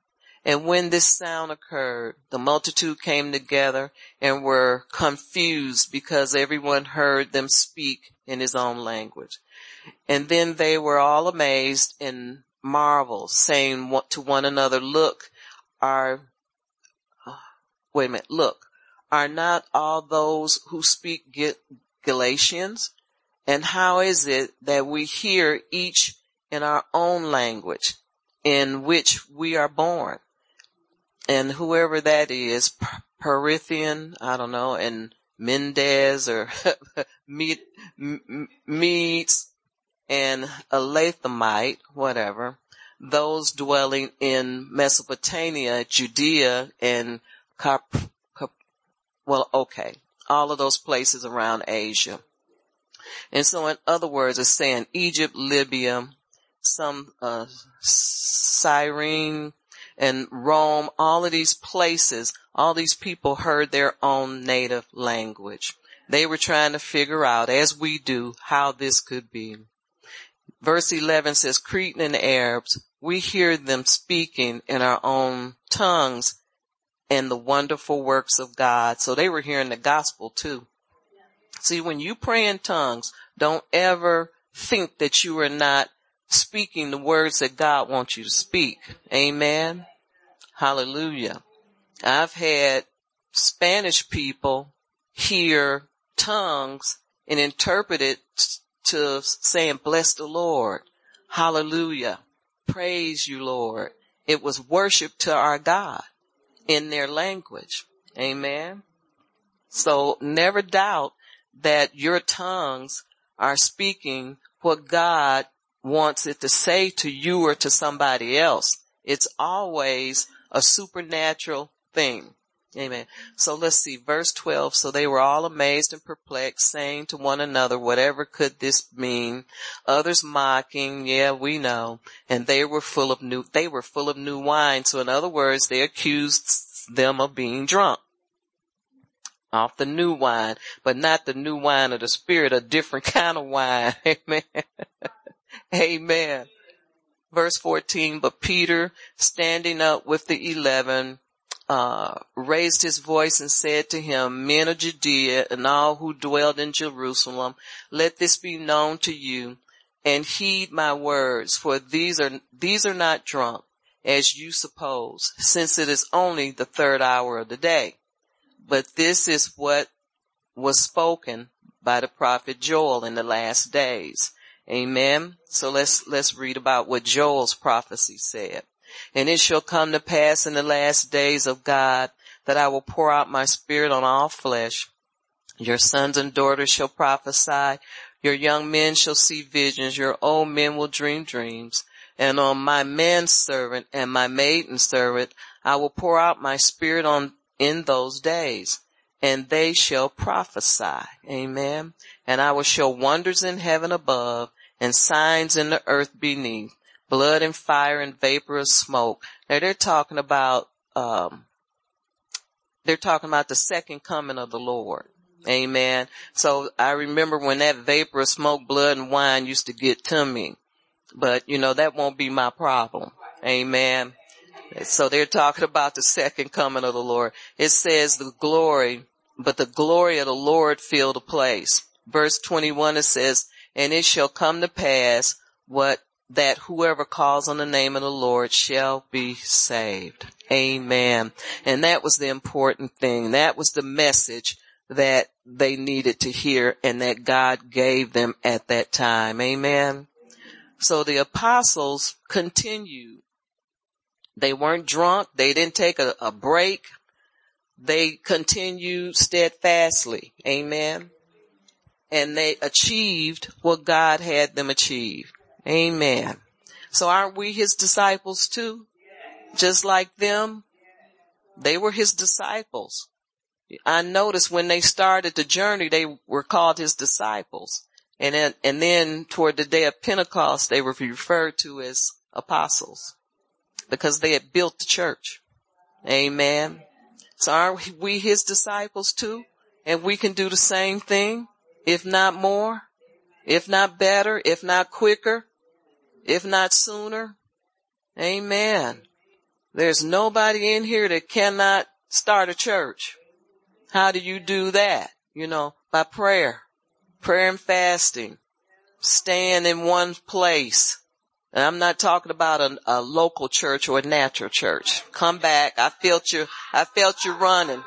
Speaker 1: And when this sound occurred, the multitude came together and were confused because everyone heard them speak in his own language. And then they were all amazed and marveled, saying to one another, look, are, uh, wait a minute, look, are not all those who speak Galatians? And how is it that we hear each in our own language in which we are born? And whoever that is, Perithian, I don't know, and Mendez or Medes and Elathamite, whatever, those dwelling in Mesopotamia, Judea, and Cap, Cap, well, okay, all of those places around Asia. And so in other words, it's saying Egypt, Libya, some, uh, Cyrene, and Rome, all of these places, all these people heard their own native language. They were trying to figure out, as we do, how this could be. Verse 11 says, Cretan and Arabs, we hear them speaking in our own tongues and the wonderful works of God. So they were hearing the gospel too. See, when you pray in tongues, don't ever think that you are not speaking the words that God wants you to speak. Amen. Hallelujah. I've had Spanish people hear tongues and interpret it to saying, bless the Lord. Hallelujah. Praise you, Lord. It was worship to our God in their language. Amen. So never doubt that your tongues are speaking what God wants it to say to you or to somebody else. It's always a supernatural thing. Amen. So let's see, verse 12. So they were all amazed and perplexed, saying to one another, whatever could this mean? Others mocking, yeah, we know. And they were full of new, they were full of new wine. So in other words, they accused them of being drunk off the new wine, but not the new wine of the spirit, a different kind of wine. Amen. Amen verse 14, but Peter standing up with the eleven, uh, raised his voice and said to him, men of Judea and all who dwelled in Jerusalem, let this be known to you and heed my words, for these are, these are not drunk as you suppose, since it is only the third hour of the day. But this is what was spoken by the prophet Joel in the last days. Amen. So let's, let's read about what Joel's prophecy said. And it shall come to pass in the last days of God that I will pour out my spirit on all flesh. Your sons and daughters shall prophesy. Your young men shall see visions. Your old men will dream dreams. And on my manservant and my maiden servant, I will pour out my spirit on in those days and they shall prophesy. Amen. And I will show wonders in heaven above and signs in the earth beneath, blood and fire and vapor of smoke. Now they're talking about, um, they're talking about the second coming of the Lord. Amen. So I remember when that vapor of smoke, blood and wine used to get to me, but you know, that won't be my problem. Amen. So they're talking about the second coming of the Lord. It says the glory, but the glory of the Lord filled the place. Verse 21, it says, and it shall come to pass what that whoever calls on the name of the Lord shall be saved. Amen. And that was the important thing. That was the message that they needed to hear and that God gave them at that time. Amen. So the apostles continued. They weren't drunk. They didn't take a, a break. They continued steadfastly. Amen and they achieved what God had them achieve. Amen. So aren't we his disciples too? Just like them? They were his disciples. I noticed when they started the journey, they were called his disciples. And then, and then toward the day of Pentecost, they were referred to as apostles because they had built the church. Amen. So aren't we his disciples too? and we can do the same thing, if not more, if not better, if not quicker, if not sooner. Amen. There's nobody in here that cannot start a church. How do you do that? You know, by prayer, prayer and fasting, staying in one place. And I'm not talking about a, a local church or a natural church. Come back. I felt you, I felt you running.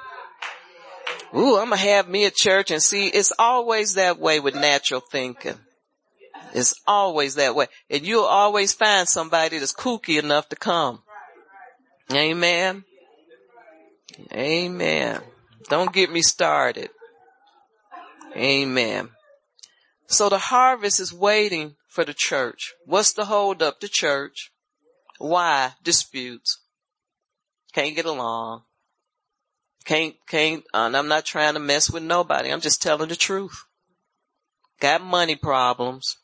Speaker 1: Ooh, I'm gonna have me a church and see, it's always that way with natural thinking. It's always that way. And you'll always find somebody that's kooky enough to come. Amen. Amen. Don't get me started. Amen. So the harvest is waiting for the church. What's the hold up? The church. Why? Disputes. Can't get along. Can't, can't, and I'm not trying to mess with nobody. I'm just telling the truth. Got money problems.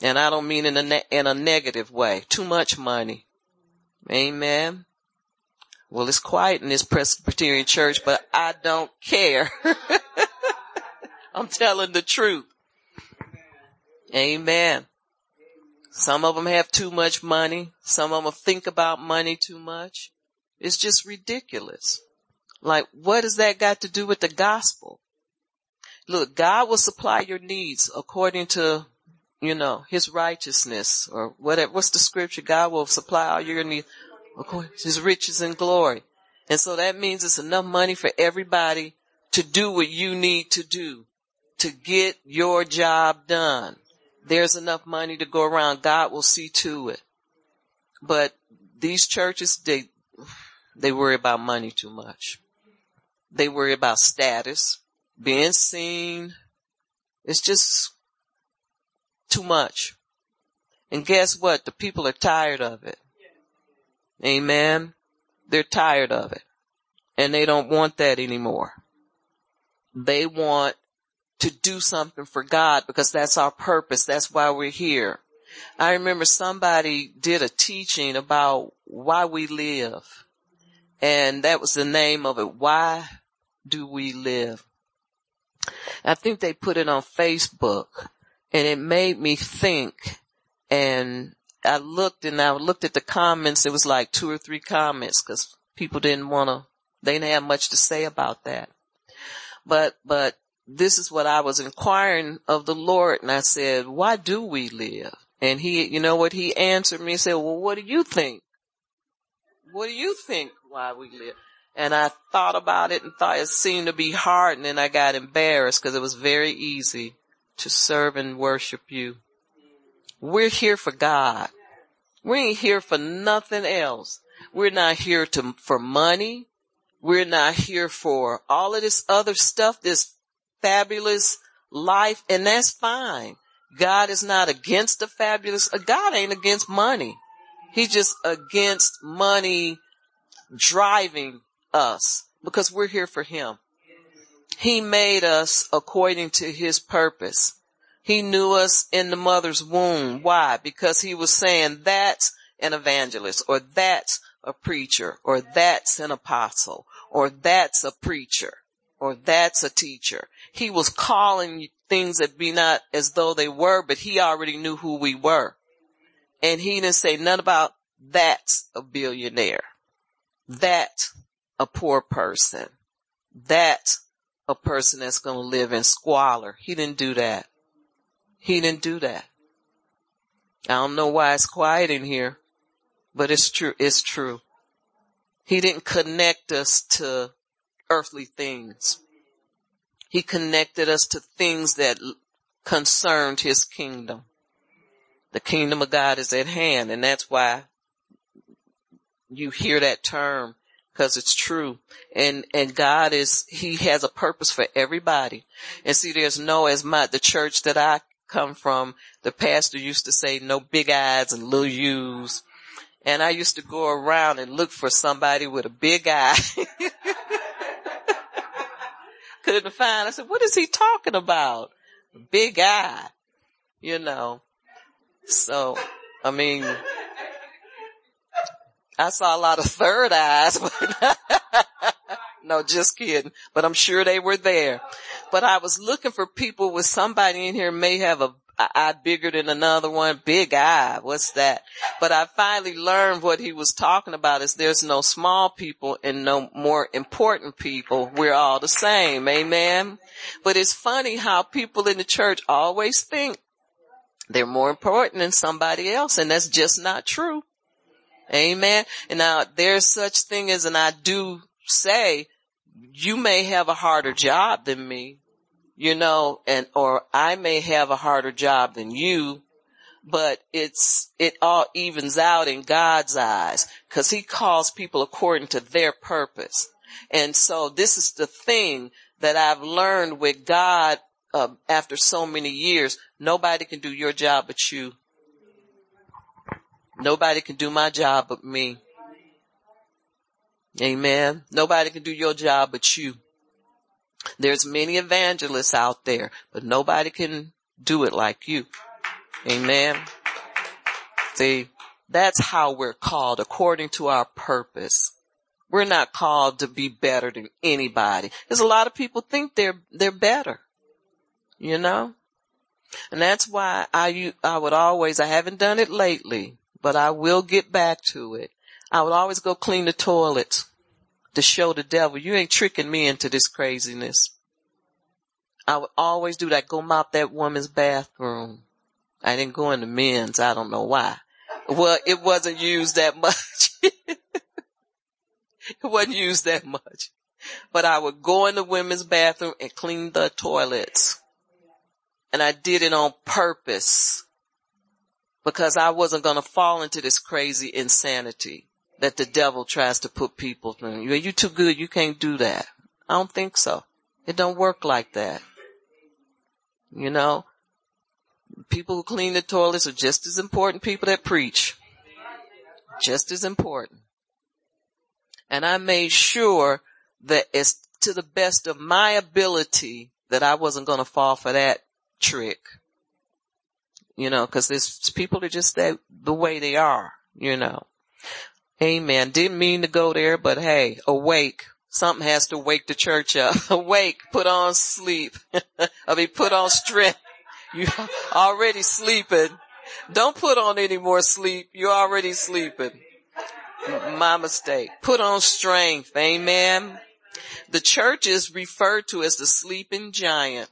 Speaker 1: And I don't mean in a, ne- in a negative way. Too much money. Amen. Well, it's quiet in this Presbyterian church, but I don't care. I'm telling the truth. Amen. Some of them have too much money. Some of them think about money too much. It's just ridiculous. Like, what does that got to do with the gospel? Look, God will supply your needs according to, you know, his righteousness or whatever. What's the scripture? God will supply all your needs according to his riches and glory. And so that means it's enough money for everybody to do what you need to do to get your job done. There's enough money to go around. God will see to it. But these churches, they, they worry about money too much. They worry about status, being seen. It's just too much. And guess what? The people are tired of it. Amen. They're tired of it. And they don't want that anymore. They want to do something for God because that's our purpose. That's why we're here. I remember somebody did a teaching about why we live. And that was the name of it. Why do we live? I think they put it on Facebook and it made me think and I looked and I looked at the comments. It was like two or three comments because people didn't want to, they didn't have much to say about that. But, but this is what I was inquiring of the Lord. And I said, why do we live? And he, you know what he answered me and said, well, what do you think? What do you think why we live? And I thought about it and thought it seemed to be hard. And then I got embarrassed because it was very easy to serve and worship you. We're here for God. We ain't here for nothing else. We're not here to, for money. We're not here for all of this other stuff, this fabulous life, and that's fine. God is not against the fabulous, uh, God ain't against money. He's just against money driving us because we're here for him. He made us according to his purpose. He knew us in the mother's womb. Why? Because he was saying that's an evangelist or that's a preacher or that's an apostle or that's a preacher or that's a teacher. He was calling things that be not as though they were, but he already knew who we were. And he didn't say none about that's a billionaire. That a poor person. That a person that's going to live in squalor. He didn't do that. He didn't do that. I don't know why it's quiet in here, but it's true. It's true. He didn't connect us to earthly things. He connected us to things that concerned his kingdom. The kingdom of God is at hand and that's why you hear that term because it's true. And, and God is, he has a purpose for everybody. And see, there's no, as my, the church that I come from, the pastor used to say no big eyes and little U's. And I used to go around and look for somebody with a big eye. Couldn't find. I said, what is he talking about? Big eye. You know. So, I mean, I saw a lot of third eyes, but no, just kidding. But I'm sure they were there. But I was looking for people with somebody in here may have a eye bigger than another one. Big eye. What's that? But I finally learned what he was talking about is there's no small people and no more important people. We're all the same. Amen. But it's funny how people in the church always think they're more important than somebody else and that's just not true. Amen. And now there's such thing as, and I do say, you may have a harder job than me, you know, and, or I may have a harder job than you, but it's, it all evens out in God's eyes because he calls people according to their purpose. And so this is the thing that I've learned with God uh, after so many years. Nobody can do your job but you. Nobody can do my job but me. Amen. Nobody can do your job but you. There's many evangelists out there, but nobody can do it like you. Amen. See, that's how we're called according to our purpose. We're not called to be better than anybody. There's a lot of people think they're, they're better. You know? And that's why I, I would always, I haven't done it lately, but I will get back to it. I would always go clean the toilets to show the devil, you ain't tricking me into this craziness. I would always do that. Go mop that woman's bathroom. I didn't go into men's. I don't know why. Well, it wasn't used that much. it wasn't used that much. But I would go in the women's bathroom and clean the toilets. And I did it on purpose because I wasn't going to fall into this crazy insanity that the devil tries to put people through. You're too good. You can't do that. I don't think so. It don't work like that. You know, people who clean the toilets are just as important people that preach. Just as important. And I made sure that it's to the best of my ability that I wasn't going to fall for that trick. You know, cause there's people are just that the way they are, you know. Amen. Didn't mean to go there, but hey, awake. Something has to wake the church up. awake, put on sleep. I mean, put on strength. You already sleeping. Don't put on any more sleep. You're already sleeping. My mistake. Put on strength. Amen. The church is referred to as the sleeping giant.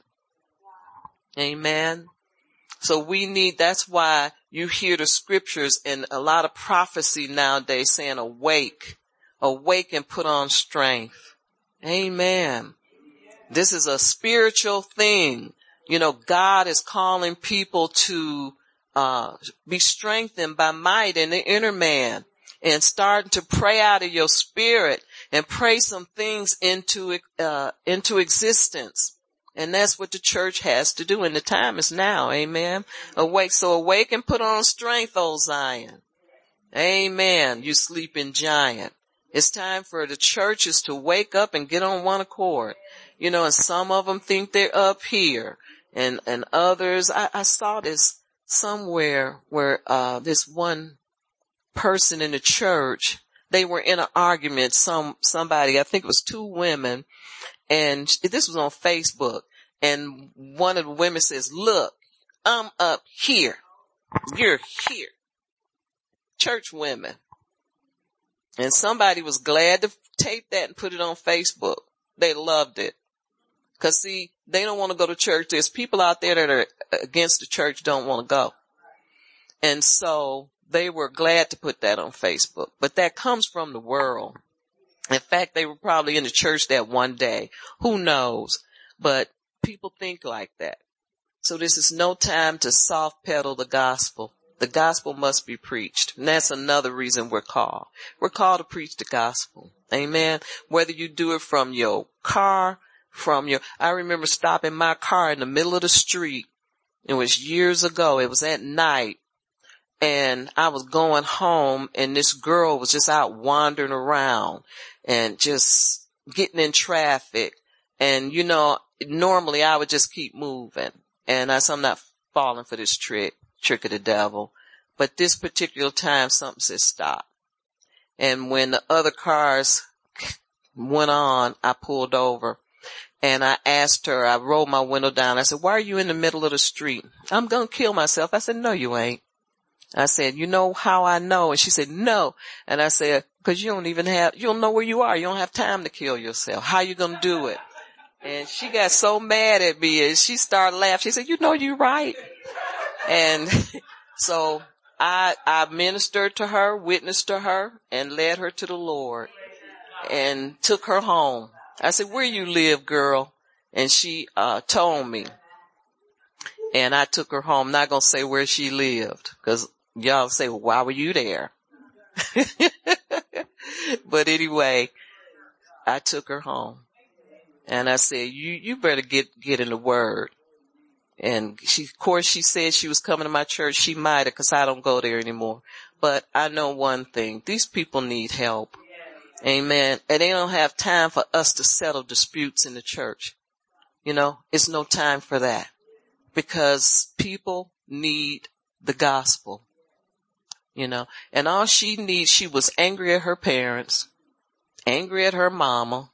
Speaker 1: Amen. So we need, that's why you hear the scriptures and a lot of prophecy nowadays saying awake, awake and put on strength. Amen. This is a spiritual thing. You know, God is calling people to, uh, be strengthened by might in the inner man and starting to pray out of your spirit and pray some things into, uh, into existence. And that's what the church has to do. And the time is now. Amen. Awake. So awake and put on strength, O Zion. Amen. You sleeping giant. It's time for the churches to wake up and get on one accord. You know, and some of them think they're up here and, and others, I, I saw this somewhere where, uh, this one person in the church, they were in an argument, some, somebody, I think it was two women, and this was on Facebook and one of the women says, look, I'm up here. You're here. Church women. And somebody was glad to tape that and put it on Facebook. They loved it. Cause see, they don't want to go to church. There's people out there that are against the church don't want to go. And so they were glad to put that on Facebook, but that comes from the world. In fact, they were probably in the church that one day. Who knows? But people think like that. So this is no time to soft pedal the gospel. The gospel must be preached. And that's another reason we're called. We're called to preach the gospel. Amen. Whether you do it from your car, from your, I remember stopping my car in the middle of the street. It was years ago. It was at night and I was going home and this girl was just out wandering around and just getting in traffic. And you know, normally I would just keep moving and I, so I'm not falling for this trick, trick of the devil. But this particular time something said stop. And when the other cars went on, I pulled over and I asked her, I rolled my window down. I said, why are you in the middle of the street? I'm going to kill myself. I said, no, you ain't. I said, you know how I know? And she said, no. And I said, cause you don't even have, you don't know where you are. You don't have time to kill yourself. How you going to do it? And she got so mad at me and she started laughing. She said, you know, you're right. And so I, I ministered to her, witnessed to her and led her to the Lord and took her home. I said, where you live, girl? And she, uh, told me and I took her home. Not gonna say where she lived cause y'all say, well, why were you there? but anyway, I took her home and I said, you, you better get, get in the word. And she, of course she said she was coming to my church. She might have cause I don't go there anymore. But I know one thing. These people need help. Amen. And they don't have time for us to settle disputes in the church. You know, it's no time for that because people need the gospel, you know, and all she needs, she was angry at her parents, angry at her mama,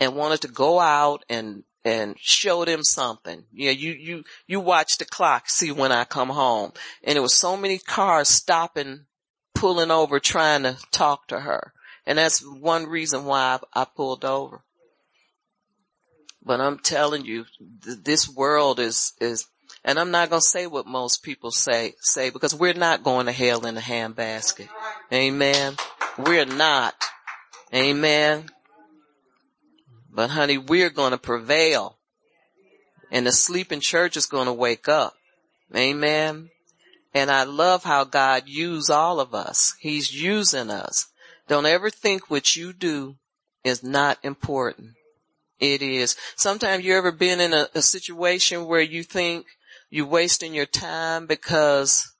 Speaker 1: and wanted to go out and and show them something. Yeah, you, you, you watch the clock, see when I come home. And there was so many cars stopping, pulling over, trying to talk to her. And that's one reason why I, I pulled over. But I'm telling you, th- this world is, is, and I'm not going to say what most people say, say, because we're not going to hell in a handbasket. Amen. We're not. Amen. But honey, we're going to prevail and the sleeping church is going to wake up. Amen. And I love how God used all of us. He's using us. Don't ever think what you do is not important. It is. Sometimes you ever been in a, a situation where you think you're wasting your time because,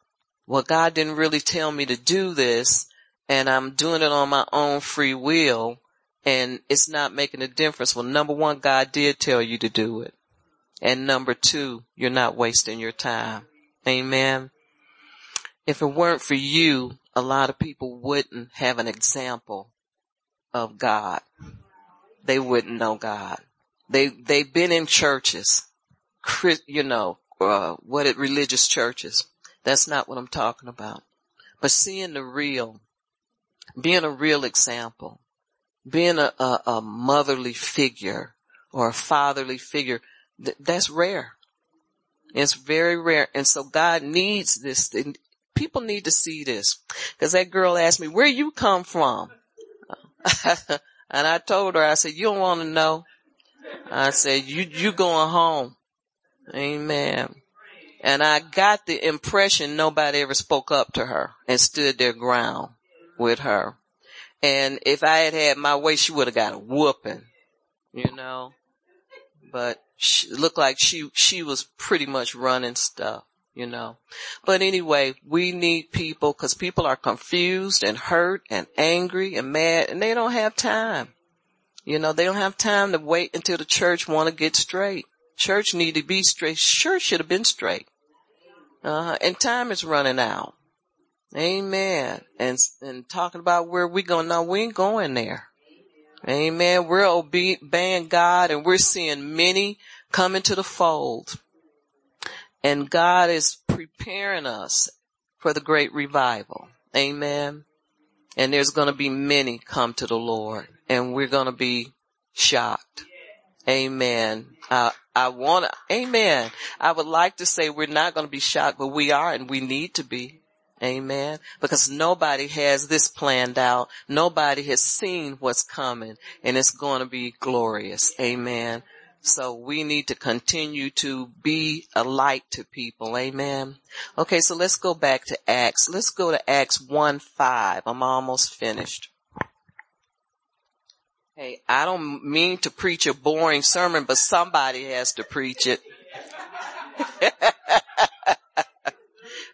Speaker 1: well, God didn't really tell me to do this and I'm doing it on my own free will and it's not making a difference. Well, number one, God did tell you to do it. And number two, you're not wasting your time. Amen. If it weren't for you, a lot of people wouldn't have an example of God. They wouldn't know God. They, they've been in churches, you know, uh, what it religious churches. That's not what I'm talking about. But seeing the real, being a real example, being a, a, a motherly figure or a fatherly figure, th- that's rare. It's very rare. And so God needs this. People need to see this. Cause that girl asked me, where you come from? and I told her, I said, you don't want to know. I said, you, you going home. Amen. And I got the impression nobody ever spoke up to her and stood their ground with her. And if I had had my way, she would have got a whooping, you know, but she looked like she, she was pretty much running stuff, you know, but anyway, we need people cause people are confused and hurt and angry and mad and they don't have time. You know, they don't have time to wait until the church want to get straight. Church need to be straight. Church should have been straight. Uh huh. and time is running out. Amen. And, and talking about where we going now, we ain't going there. Amen. We're obeying God and we're seeing many come into the fold. And God is preparing us for the great revival. Amen. And there's going to be many come to the Lord and we're going to be shocked. Amen. Uh, I want to, amen. I would like to say we're not going to be shocked, but we are and we need to be. Amen. Because nobody has this planned out. Nobody has seen what's coming and it's going to be glorious. Amen. So we need to continue to be a light to people. Amen. Okay. So let's go back to Acts. Let's go to Acts 1 5. I'm almost finished. Hey, I don't mean to preach a boring sermon, but somebody has to preach it.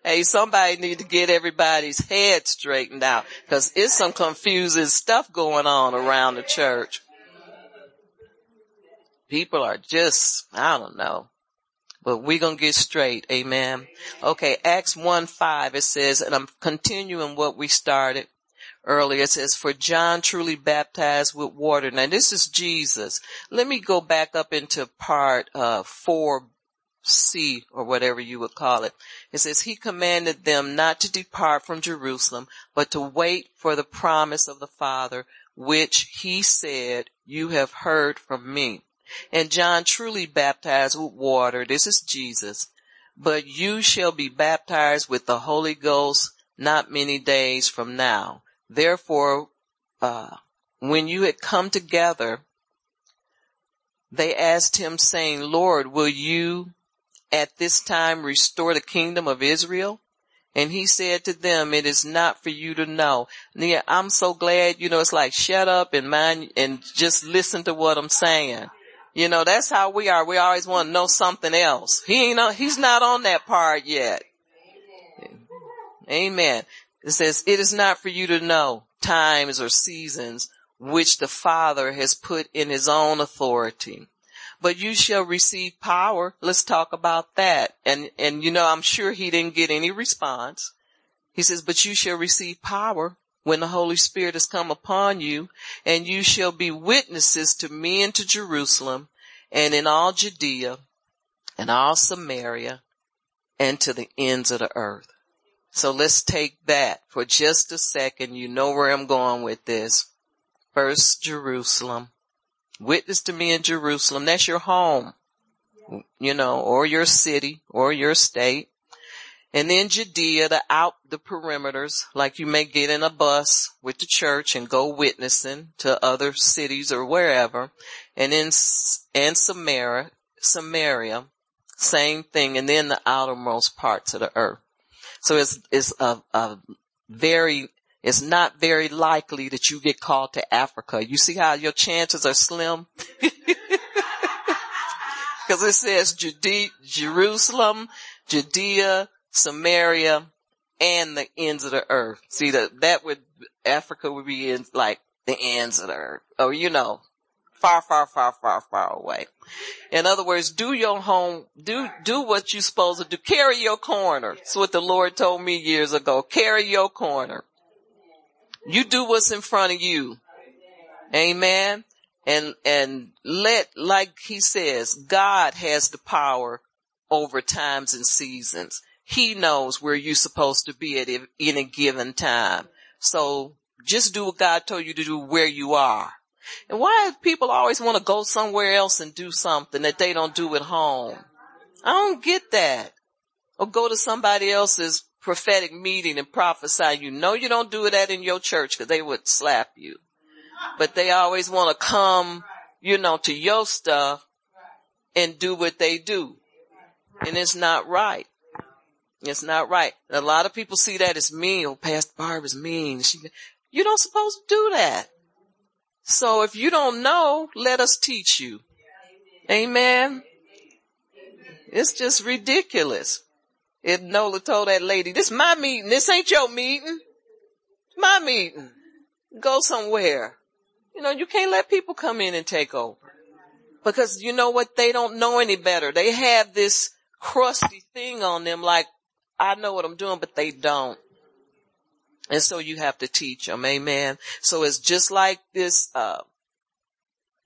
Speaker 1: Hey, somebody need to get everybody's head straightened out because it's some confusing stuff going on around the church. People are just, I don't know, but we're going to get straight. Amen. Okay. Acts 1 5, it says, and I'm continuing what we started earlier. It says, for John truly baptized with water. Now this is Jesus. Let me go back up into part uh, 4 sea or whatever you would call it. It says, he commanded them not to depart from Jerusalem, but to wait for the promise of the Father, which he said, you have heard from me. And John truly baptized with water. This is Jesus. But you shall be baptized with the Holy Ghost not many days from now. Therefore, uh, when you had come together, they asked him saying, Lord, will you at this time restore the kingdom of Israel? And he said to them, it is not for you to know. Yeah, I'm so glad, you know, it's like shut up and mind and just listen to what I'm saying. You know, that's how we are. We always want to know something else. He ain't on, he's not on that part yet. Amen. Amen. It says, it is not for you to know times or seasons which the Father has put in his own authority but you shall receive power. Let's talk about that. And, and you know, I'm sure he didn't get any response. He says, but you shall receive power when the Holy Spirit has come upon you and you shall be witnesses to me and to Jerusalem and in all Judea and all Samaria and to the ends of the earth. So let's take that for just a second. You know where I'm going with this. First Jerusalem, Witness to me in Jerusalem. That's your home, you know, or your city or your state. And then Judea, the out, the perimeters, like you may get in a bus with the church and go witnessing to other cities or wherever. And then, and Samaria, Samaria, same thing. And then the outermost parts of the earth. So it's, it's a, a very it's not very likely that you get called to Africa. You see how your chances are slim? Cause it says Judea, Jerusalem, Judea, Samaria, and the ends of the earth. See that, that would, Africa would be in like the ends of the earth. Or you know, far, far, far, far, far away. In other words, do your home, do, do what you're supposed to do. Carry your corner. That's what the Lord told me years ago. Carry your corner. You do what's in front of you. Amen. And, and let, like he says, God has the power over times and seasons. He knows where you're supposed to be at any given time. So just do what God told you to do where you are. And why do people always want to go somewhere else and do something that they don't do at home? I don't get that. Or go to somebody else's prophetic meeting and prophesy. You know you don't do that in your church because they would slap you. But they always want to come, you know, to your stuff and do what they do. And it's not right. It's not right. A lot of people see that as mean. Oh, Pastor Barbara's mean. She, you don't supposed to do that. So if you don't know, let us teach you. Amen. It's just ridiculous. If Nola told that lady, this my meeting, this ain't your meeting. My meeting. Go somewhere. You know, you can't let people come in and take over. Because you know what? They don't know any better. They have this crusty thing on them like, I know what I'm doing, but they don't. And so you have to teach them. Amen. So it's just like this, uh,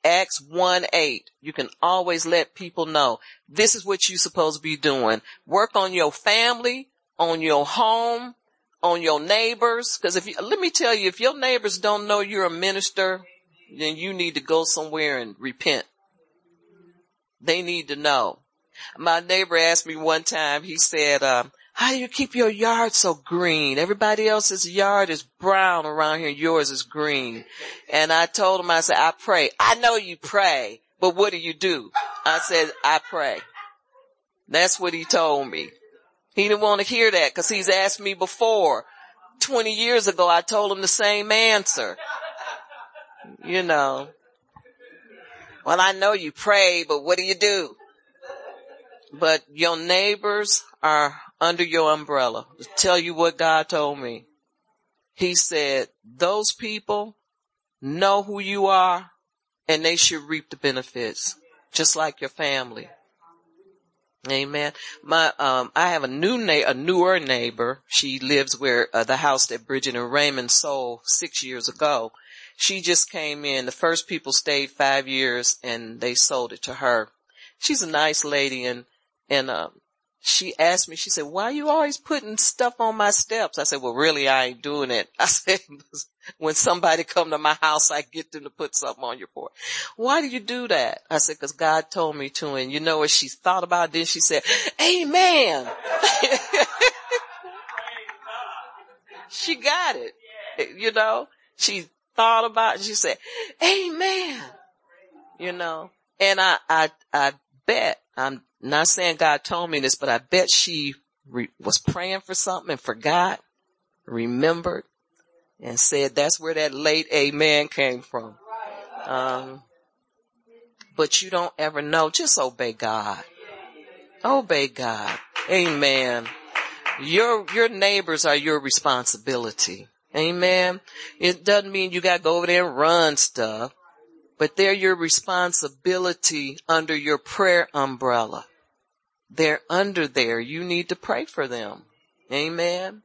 Speaker 1: Acts 1 8. You can always let people know this is what you're supposed to be doing. Work on your family, on your home, on your neighbors. Cause if you, let me tell you, if your neighbors don't know you're a minister, then you need to go somewhere and repent. They need to know. My neighbor asked me one time, he said, um, how do you keep your yard so green? Everybody else's yard is brown around here. Yours is green. And I told him, I said, I pray. I know you pray, but what do you do? I said, I pray. That's what he told me. He didn't want to hear that because he's asked me before. 20 years ago, I told him the same answer. You know. Well, I know you pray, but what do you do? But your neighbors are under your umbrella. To tell you what God told me. He said, those people know who you are and they should reap the benefits, just like your family. Amen. My, um, I have a new na- a newer neighbor. She lives where, uh, the house that Bridget and Raymond sold six years ago. She just came in. The first people stayed five years and they sold it to her. She's a nice lady and, and, um, she asked me, she said, why are you always putting stuff on my steps? I said, well, really, I ain't doing it. I said, when somebody come to my house, I get them to put something on your porch. Why do you do that? I said, cause God told me to. And you know what she thought about? Then she said, amen. she got it. You know, she thought about it. She said, amen. You know, and I, I, I bet I'm not saying God told me this, but I bet she re- was praying for something and forgot, remembered, and said that's where that late amen came from. Um, but you don't ever know. Just obey God. Obey God. Amen. Your, your neighbors are your responsibility. Amen. It doesn't mean you gotta go over there and run stuff, but they're your responsibility under your prayer umbrella. They're under there. You need to pray for them. Amen.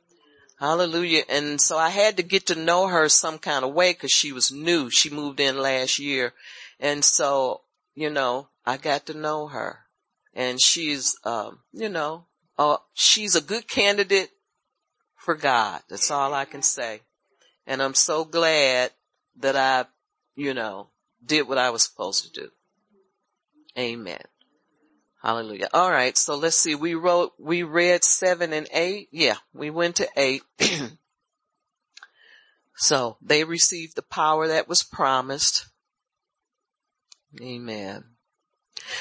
Speaker 1: Hallelujah. And so I had to get to know her some kind of way because she was new. She moved in last year. And so, you know, I got to know her and she's, um, you know, uh, she's a good candidate for God. That's all I can say. And I'm so glad that I, you know, did what I was supposed to do. Amen. Hallelujah. All right. So let's see. We wrote, we read seven and eight. Yeah, we went to eight. so they received the power that was promised. Amen.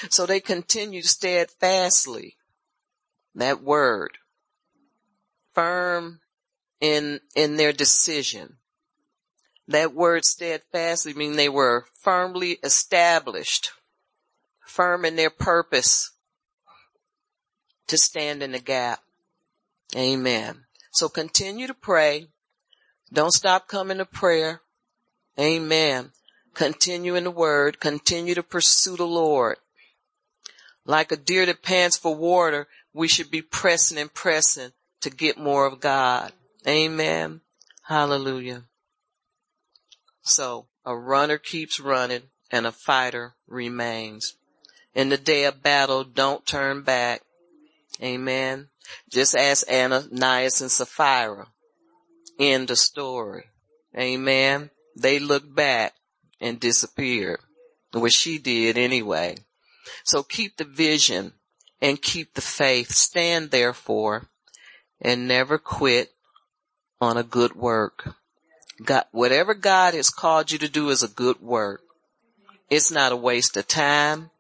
Speaker 1: So they continued steadfastly. That word. Firm in, in their decision. That word steadfastly mean they were firmly established, firm in their purpose, to stand in the gap. Amen. So continue to pray. Don't stop coming to prayer. Amen. Continue in the word. Continue to pursue the Lord. Like a deer that pants for water, we should be pressing and pressing to get more of God. Amen. Hallelujah. So a runner keeps running and a fighter remains. In the day of battle, don't turn back. Amen. Just ask Ananias and Sapphira. End the story. Amen. They looked back and disappeared. which she did anyway. So keep the vision and keep the faith. Stand therefore and never quit on a good work. God, whatever God has called you to do is a good work. It's not a waste of time,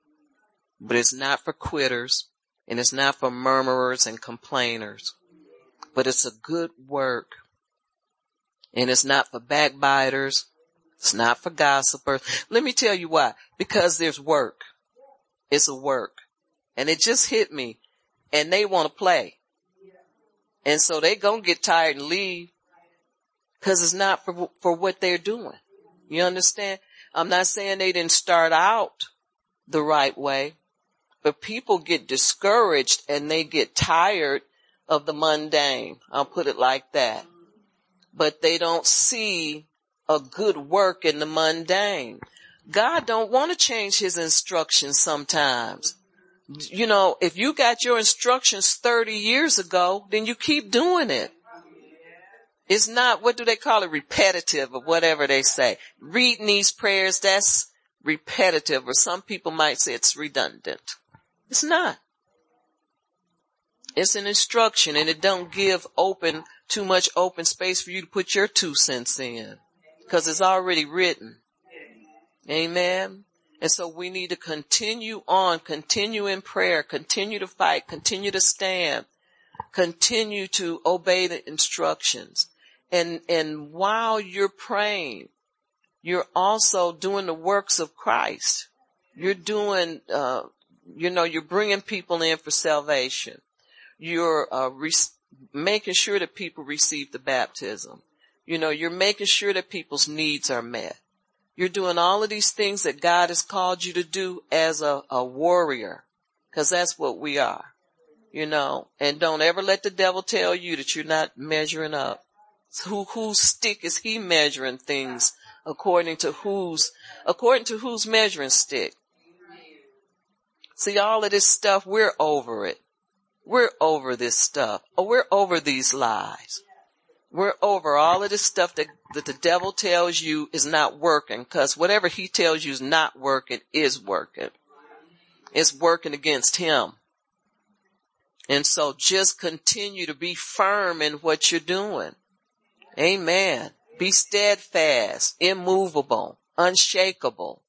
Speaker 1: but it's not for quitters. And it's not for murmurers and complainers, but it's a good work. And it's not for backbiters. It's not for gossipers. Let me tell you why. Because there's work. It's a work. And it just hit me. And they want to play. And so they gonna get tired and leave. Cause it's not for, for what they're doing. You understand? I'm not saying they didn't start out the right way, but people get discouraged and they get tired of the mundane. I'll put it like that. But they don't see a good work in the mundane. God don't want to change his instructions sometimes. You know, if you got your instructions 30 years ago, then you keep doing it. It's not, what do they call it? Repetitive or whatever they say. Reading these prayers, that's repetitive or some people might say it's redundant. It's not. It's an instruction and it don't give open, too much open space for you to put your two cents in. Cause it's already written. Amen. And so we need to continue on, continue in prayer, continue to fight, continue to stand, continue to obey the instructions. And, and while you're praying, you're also doing the works of Christ. You're doing, uh, you know, you're bringing people in for salvation. You're uh, re- making sure that people receive the baptism. You know, you're making sure that people's needs are met. You're doing all of these things that God has called you to do as a, a warrior, Cause that's what we are, you know, and don't ever let the devil tell you that you're not measuring up. Who, whose stick is he measuring things according to whose, according to whose measuring stick? See all of this stuff, we're over it. We're over this stuff. Oh, we're over these lies. We're over all of this stuff that, that the devil tells you is not working cause whatever he tells you is not working is working. It's working against him. And so just continue to be firm in what you're doing. Amen. Be steadfast, immovable, unshakable.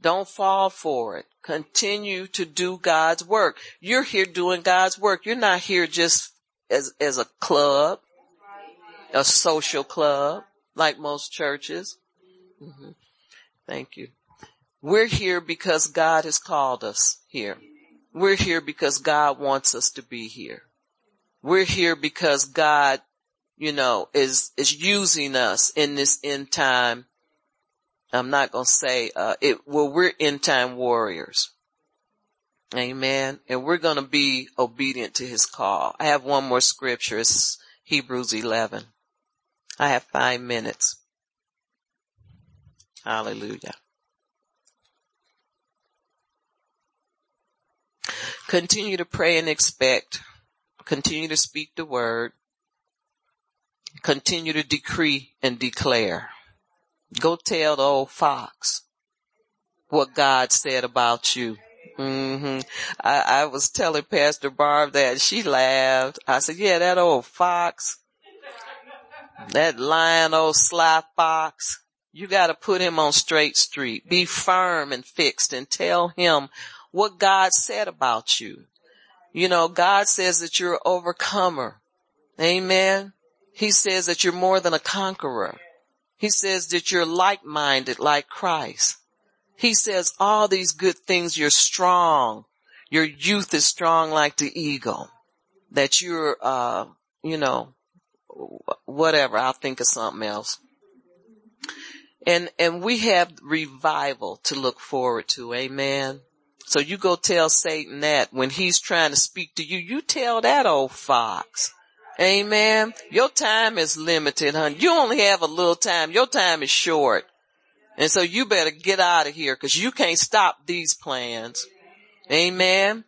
Speaker 1: Don't fall for it. Continue to do God's work. You're here doing God's work. You're not here just as, as a club, a social club, like most churches. Mm-hmm. Thank you. We're here because God has called us here. We're here because God wants us to be here. We're here because God, you know, is, is using us in this end time I'm not going to say, uh, it, well, we're end time warriors. Amen. And we're going to be obedient to his call. I have one more scripture. It's Hebrews 11. I have five minutes. Hallelujah. Continue to pray and expect. Continue to speak the word. Continue to decree and declare. Go tell the old fox what God said about you. hmm I, I was telling Pastor Barb that she laughed. I said, yeah, that old fox, that lying old sly fox, you gotta put him on straight street. Be firm and fixed and tell him what God said about you. You know, God says that you're an overcomer. Amen. He says that you're more than a conqueror. He says that you're like-minded like Christ. He says all these good things, you're strong. Your youth is strong like the eagle. That you're, uh, you know, whatever. I'll think of something else. And, and we have revival to look forward to. Amen. So you go tell Satan that when he's trying to speak to you, you tell that old fox Amen. Your time is limited, honey. You only have a little time. Your time is short. And so you better get out of here because you can't stop these plans. Amen.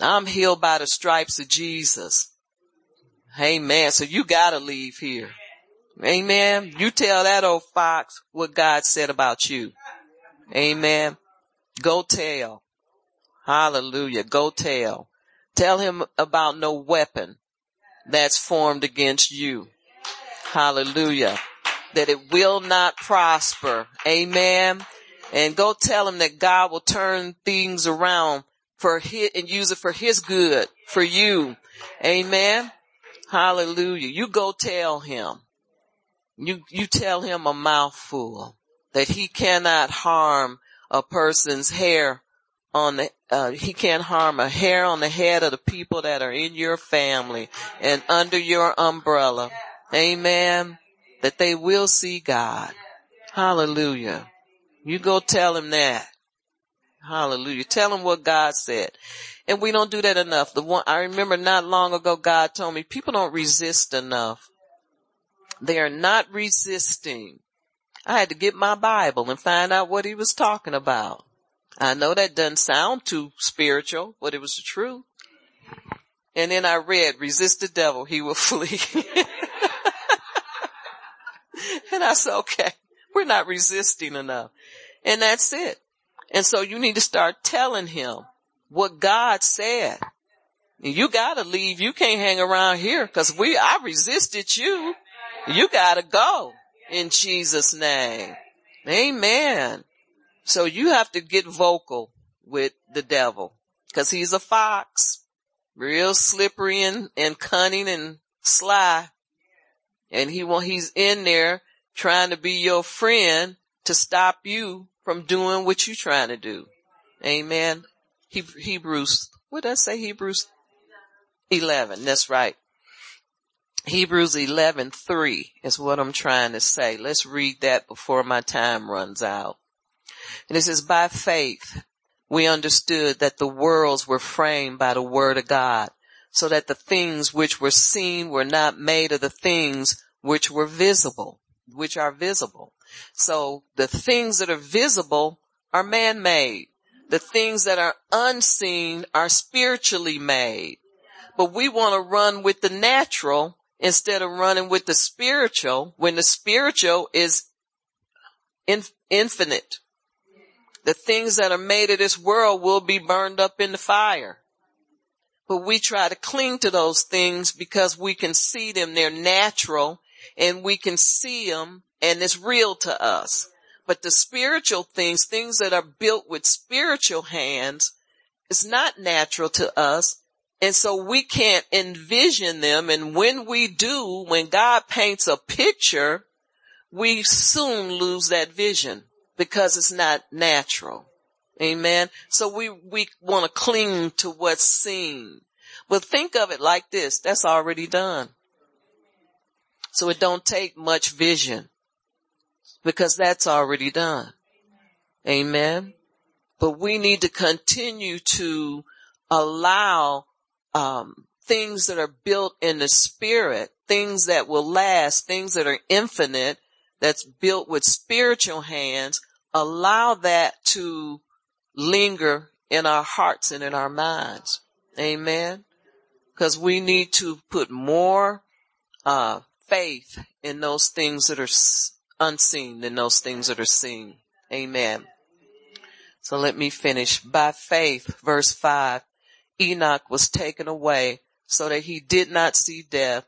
Speaker 1: I'm healed by the stripes of Jesus. Amen. So you gotta leave here. Amen. You tell that old fox what God said about you. Amen. Go tell. Hallelujah. Go tell. Tell him about no weapon that's formed against you. Hallelujah. That it will not prosper. Amen. And go tell him that God will turn things around for his, and use it for his good, for you. Amen. Hallelujah. You go tell him. You, you tell him a mouthful that he cannot harm a person's hair on the, uh, he can't harm a hair on the head of the people that are in your family and under your umbrella. Amen. That they will see God. Hallelujah. You go tell him that. Hallelujah. Tell him what God said. And we don't do that enough. The one, I remember not long ago, God told me people don't resist enough. They are not resisting. I had to get my Bible and find out what he was talking about. I know that doesn't sound too spiritual, but it was the truth. And then I read, resist the devil, he will flee. and I said, okay, we're not resisting enough. And that's it. And so you need to start telling him what God said. You gotta leave. You can't hang around here because we, I resisted you. You gotta go in Jesus name. Amen. So you have to get vocal with the devil because he's a fox, real slippery and, and cunning and sly. And he will, he's in there trying to be your friend to stop you from doing what you're trying to do. Amen. Hebrews, what did I say? Hebrews 11. That's right. Hebrews 11, 3 is what I'm trying to say. Let's read that before my time runs out. And it says, by faith, we understood that the worlds were framed by the word of God, so that the things which were seen were not made of the things which were visible, which are visible. So the things that are visible are man-made. The things that are unseen are spiritually made. But we want to run with the natural instead of running with the spiritual when the spiritual is in, infinite. The things that are made of this world will be burned up in the fire. But we try to cling to those things because we can see them. They're natural and we can see them and it's real to us. But the spiritual things, things that are built with spiritual hands, it's not natural to us. And so we can't envision them. And when we do, when God paints a picture, we soon lose that vision because it's not natural. Amen. So we, we want to cling to what's seen. But think of it like this. That's already done. So it don't take much vision because that's already done. Amen. But we need to continue to allow, um, things that are built in the spirit, things that will last, things that are infinite, that's built with spiritual hands, allow that to linger in our hearts and in our minds. Amen. Cause we need to put more, uh, faith in those things that are unseen than those things that are seen. Amen. So let me finish. By faith, verse five, Enoch was taken away so that he did not see death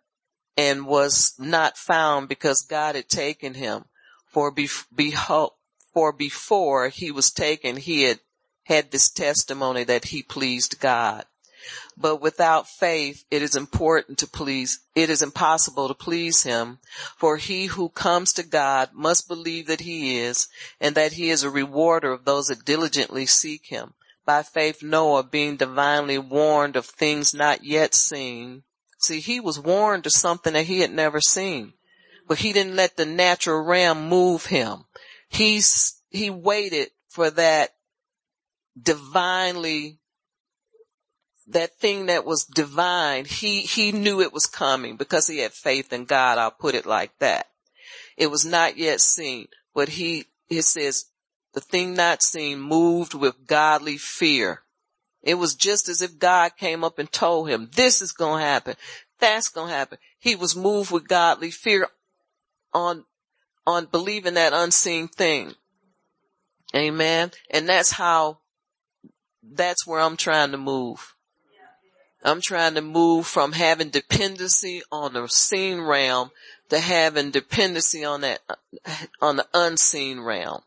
Speaker 1: and was not found because God had taken him. For for before he was taken, he had had this testimony that he pleased God. But without faith, it is important to please, it is impossible to please him. For he who comes to God must believe that he is and that he is a rewarder of those that diligently seek him. By faith, Noah being divinely warned of things not yet seen, See, he was warned of something that he had never seen, but he didn't let the natural realm move him. He's, he waited for that divinely, that thing that was divine. He, he knew it was coming because he had faith in God. I'll put it like that. It was not yet seen, but he, it says the thing not seen moved with godly fear. It was just as if God came up and told him, this is going to happen. That's going to happen. He was moved with godly fear on, on believing that unseen thing. Amen. And that's how, that's where I'm trying to move. I'm trying to move from having dependency on the seen realm to having dependency on that, on the unseen realm.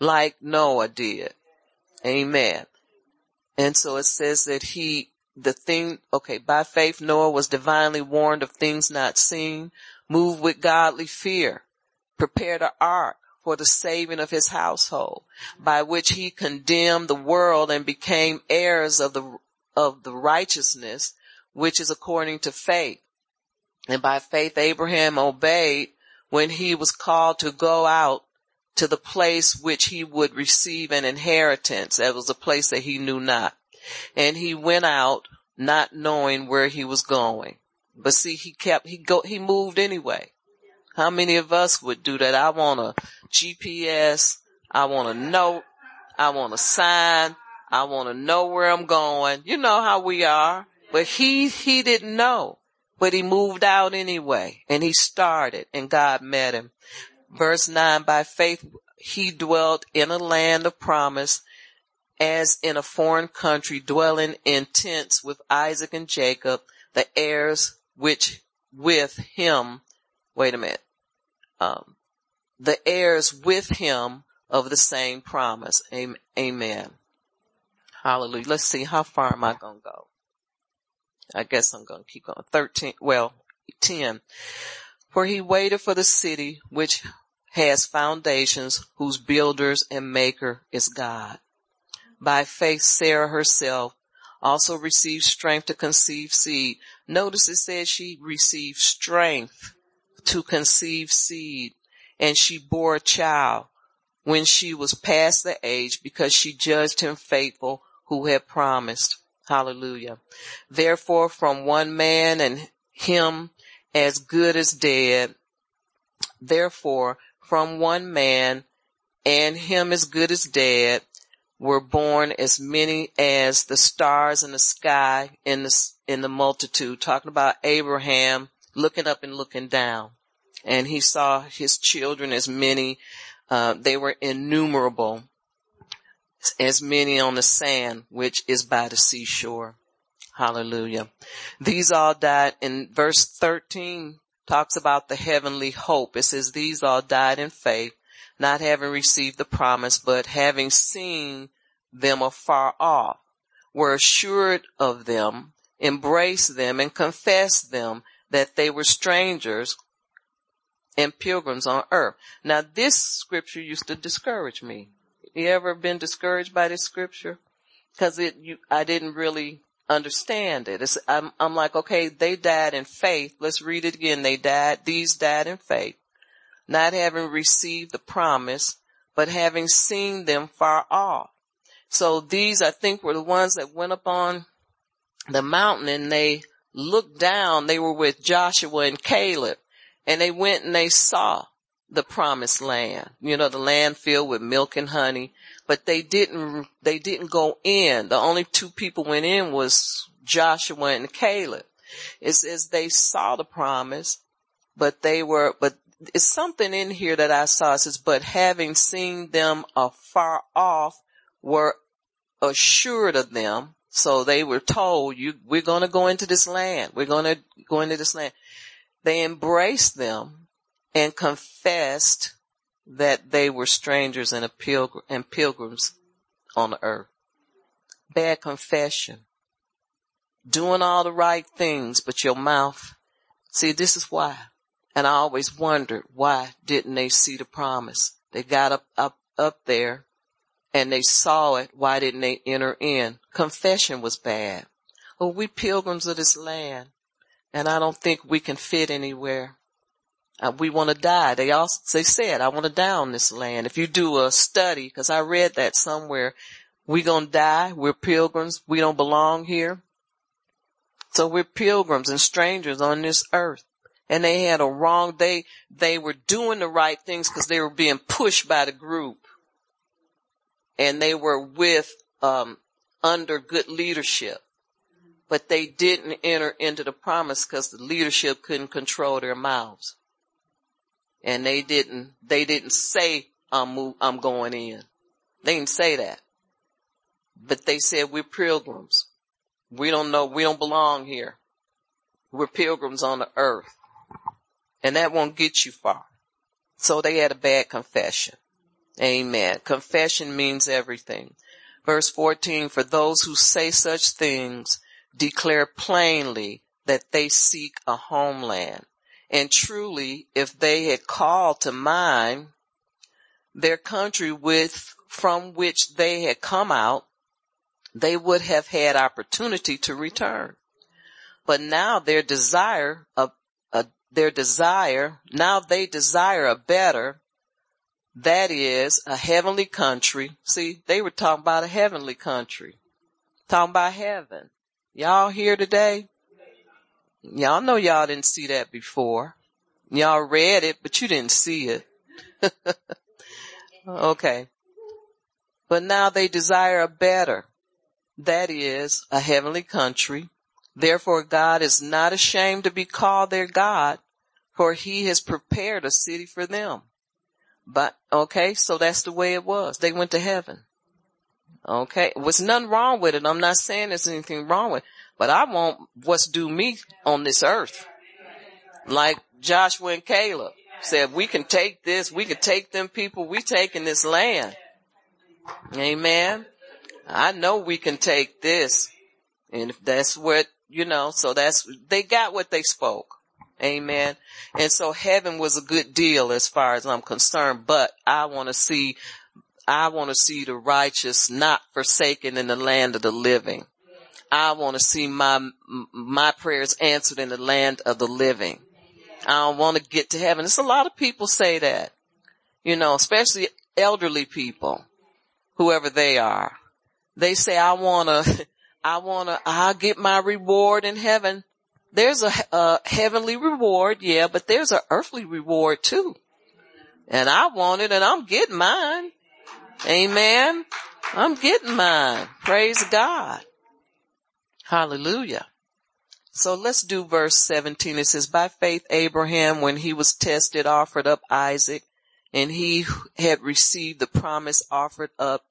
Speaker 1: Like Noah did. Amen. And so it says that he, the thing, okay, by faith Noah was divinely warned of things not seen, moved with godly fear, prepared an ark for the saving of his household, by which he condemned the world and became heirs of the, of the righteousness, which is according to faith. And by faith Abraham obeyed when he was called to go out to the place which he would receive an inheritance. That was a place that he knew not. And he went out not knowing where he was going. But see, he kept, he go, he moved anyway. How many of us would do that? I want a GPS. I want a note. I want a sign. I want to know where I'm going. You know how we are. But he, he didn't know. But he moved out anyway. And he started and God met him. Verse 9, by faith he dwelt in a land of promise as in a foreign country dwelling in tents with Isaac and Jacob, the heirs which with him, wait a minute, um, the heirs with him of the same promise. Amen. Hallelujah. Let's see, how far am I going to go? I guess I'm going to keep going. 13, well, 10. For he waited for the city which has foundations, whose builders and maker is God. By faith, Sarah herself also received strength to conceive seed. Notice it says she received strength to conceive seed and she bore a child when she was past the age because she judged him faithful who had promised. Hallelujah. Therefore from one man and him as good as dead, therefore from one man and him as good as dead were born as many as the stars in the sky in the, in the multitude, talking about Abraham looking up and looking down. And he saw his children as many, uh, they were innumerable, as many on the sand, which is by the seashore. Hallelujah. These all died in verse 13 talks about the heavenly hope. It says these all died in faith, not having received the promise, but having seen them afar off, were assured of them, embraced them and confessed them that they were strangers and pilgrims on earth. Now this scripture used to discourage me. You ever been discouraged by this scripture? Cause it, you, I didn't really understand it. It's, I'm, I'm like, okay, they died in faith. Let's read it again. They died, these died in faith, not having received the promise, but having seen them far off. So these, I think, were the ones that went up on the mountain and they looked down. They were with Joshua and Caleb and they went and they saw the promised land, you know, the land filled with milk and honey, but they didn't, they didn't go in. The only two people went in was Joshua and Caleb. It says they saw the promise, but they were, but it's something in here that I saw. It says, but having seen them afar off were assured of them. So they were told, you, we're going to go into this land. We're going to go into this land. They embraced them and confessed that they were strangers and, pilgr- and pilgrims on the earth. Bad confession. Doing all the right things, but your mouth. See, this is why. And I always wondered why didn't they see the promise? They got up, up, up there and they saw it. Why didn't they enter in? Confession was bad. Well, we pilgrims of this land and I don't think we can fit anywhere. Uh, we want to die. They also, they said, I want to die on this land. If you do a study, cause I read that somewhere, we're gonna die. We're pilgrims. We don't belong here. So we're pilgrims and strangers on this earth. And they had a wrong, they, they were doing the right things cause they were being pushed by the group. And they were with, um, under good leadership but they didn't enter into the promise because the leadership couldn't control their mouths. And they didn't, they didn't say, I'm, move, I'm going in. They didn't say that. But they said, we're pilgrims. We don't know, we don't belong here. We're pilgrims on the earth. And that won't get you far. So they had a bad confession. Amen. Confession means everything. Verse 14, for those who say such things declare plainly that they seek a homeland. And truly, if they had called to mind their country with, from which they had come out, they would have had opportunity to return. But now their desire, a, their desire, now they desire a better, that is a heavenly country. See, they were talking about a heavenly country, talking about heaven. Y'all here today? Y'all know y'all didn't see that before. Y'all read it, but you didn't see it. okay. But now they desire a better. That is a heavenly country. Therefore God is not ashamed to be called their God, for he has prepared a city for them. But, okay, so that's the way it was. They went to heaven. Okay. Was nothing wrong with it. I'm not saying there's anything wrong with it, but I want what's due me on this earth. Like Joshua and Caleb said, we can take this, we can take them people, we taking this land. Amen. I know we can take this. And if that's what, you know, so that's, they got what they spoke. Amen. And so heaven was a good deal as far as I'm concerned, but I want to see I want to see the righteous not forsaken in the land of the living. I want to see my, my prayers answered in the land of the living. I don't want to get to heaven. There's a lot of people say that, you know, especially elderly people, whoever they are. They say, I wanna, I wanna, I'll get my reward in heaven. There's a, a heavenly reward, yeah, but there's an earthly reward too. And I want it and I'm getting mine. Amen. I'm getting mine. Praise God. Hallelujah. So let's do verse 17. It says, by faith Abraham, when he was tested, offered up Isaac and he had received the promise offered up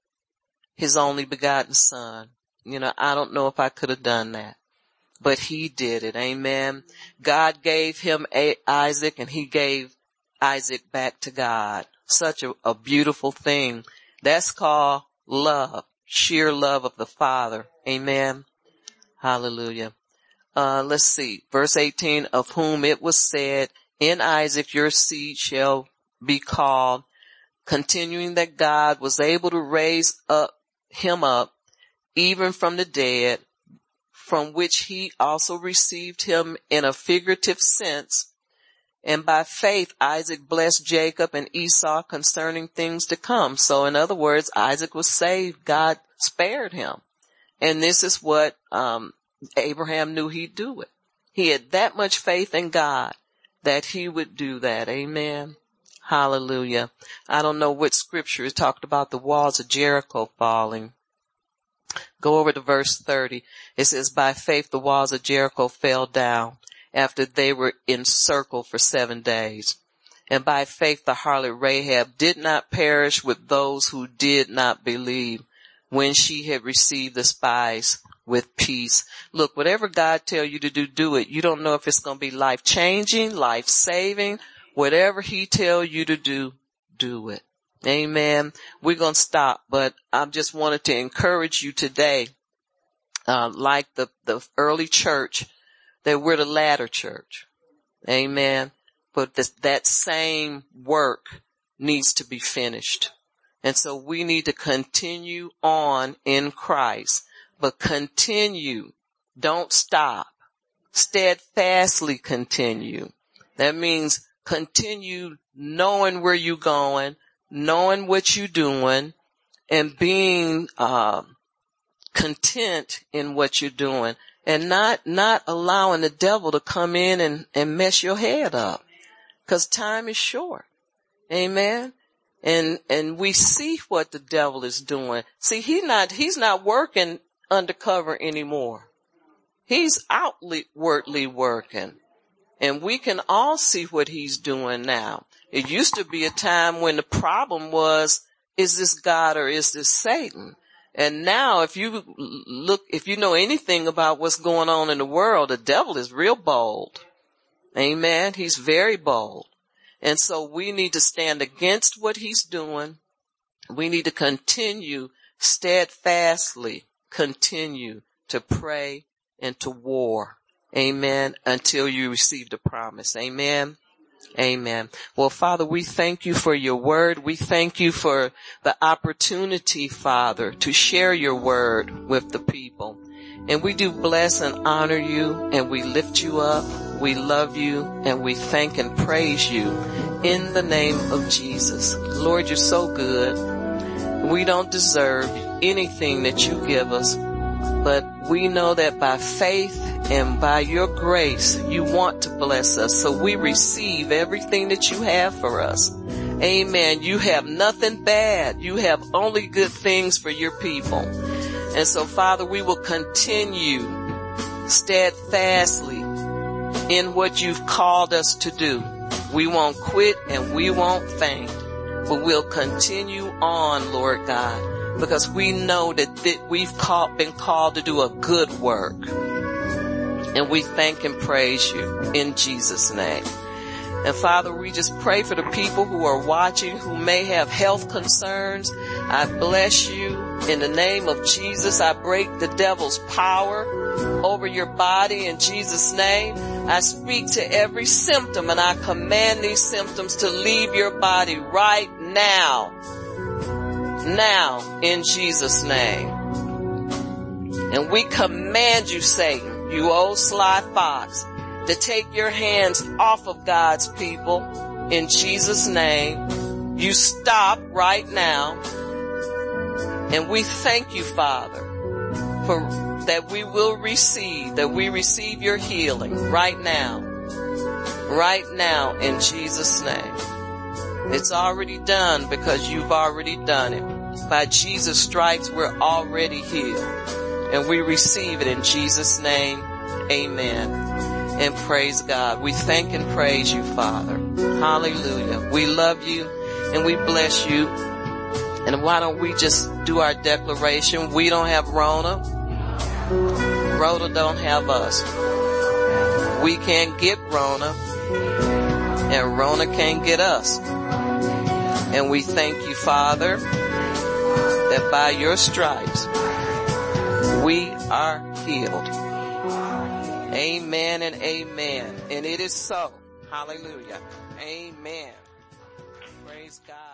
Speaker 1: his only begotten son. You know, I don't know if I could have done that, but he did it. Amen. God gave him Isaac and he gave Isaac back to God. Such a, a beautiful thing. That's called love, sheer love of the father. Amen. Hallelujah. Uh, let's see, verse 18, of whom it was said, in Isaac your seed shall be called, continuing that God was able to raise up him up even from the dead, from which he also received him in a figurative sense. And by faith, Isaac blessed Jacob and Esau concerning things to come. So in other words, Isaac was saved. God spared him. And this is what, um, Abraham knew he'd do it. He had that much faith in God that he would do that. Amen. Hallelujah. I don't know what scripture is talked about the walls of Jericho falling. Go over to verse 30. It says, by faith the walls of Jericho fell down after they were encircled for seven days. And by faith the harlot Rahab did not perish with those who did not believe when she had received the spies with peace. Look, whatever God tell you to do, do it. You don't know if it's going to be life changing, life saving. Whatever he tell you to do, do it. Amen. We're going to stop, but I just wanted to encourage you today, uh, like the, the early church, that we're the latter church. Amen. But this, that same work needs to be finished. And so we need to continue on in Christ but continue. Don't stop. Steadfastly continue. That means continue knowing where you're going, knowing what you're doing, and being uh, content in what you're doing, and not not allowing the devil to come in and, and mess your head up, because time is short. Amen. And and we see what the devil is doing. See, he's not he's not working undercover anymore. He's outwardly working. And we can all see what he's doing now. It used to be a time when the problem was, is this God or is this Satan? And now if you look, if you know anything about what's going on in the world, the devil is real bold. Amen. He's very bold. And so we need to stand against what he's doing. We need to continue steadfastly continue to pray and to war. Amen. Until you receive the promise. Amen. Amen. Well, Father, we thank you for your word. We thank you for the opportunity, Father, to share your word with the people. And we do bless and honor you and we lift you up. We love you and we thank and praise you in the name of Jesus. Lord, you're so good. We don't deserve anything that you give us, but we know that by faith and by your grace, you want to bless us. So we receive everything that you have for us. Amen. You have nothing bad. You have only good things for your people. And so Father, we will continue steadfastly in what you've called us to do. We won't quit and we won't faint, but we'll continue on, Lord God because we know that th- we've called, been called to do a good work. And we thank and praise you in Jesus name. And Father, we just pray for the people who are watching who may have health concerns. I bless you in the name of Jesus. I break the devil's power over your body in Jesus name. I speak to every symptom and I command these symptoms to leave your body right now now in Jesus name. And we command you, Satan, you old sly fox, to take your hands off of God's people in Jesus name. you stop right now. And we thank you, Father, for that we will receive, that we receive your healing right now. Right now in Jesus name. It's already done because you've already done it. By Jesus stripes, we're already healed and we receive it in Jesus name. Amen. And praise God. We thank and praise you, Father. Hallelujah. We love you and we bless you. And why don't we just do our declaration? We don't have Rona. Rona don't have us. We can't get Rona. And Rona can't get us. And we thank you, Father, that by your stripes, we are healed. Amen and amen. And it is so. Hallelujah. Amen. Praise God.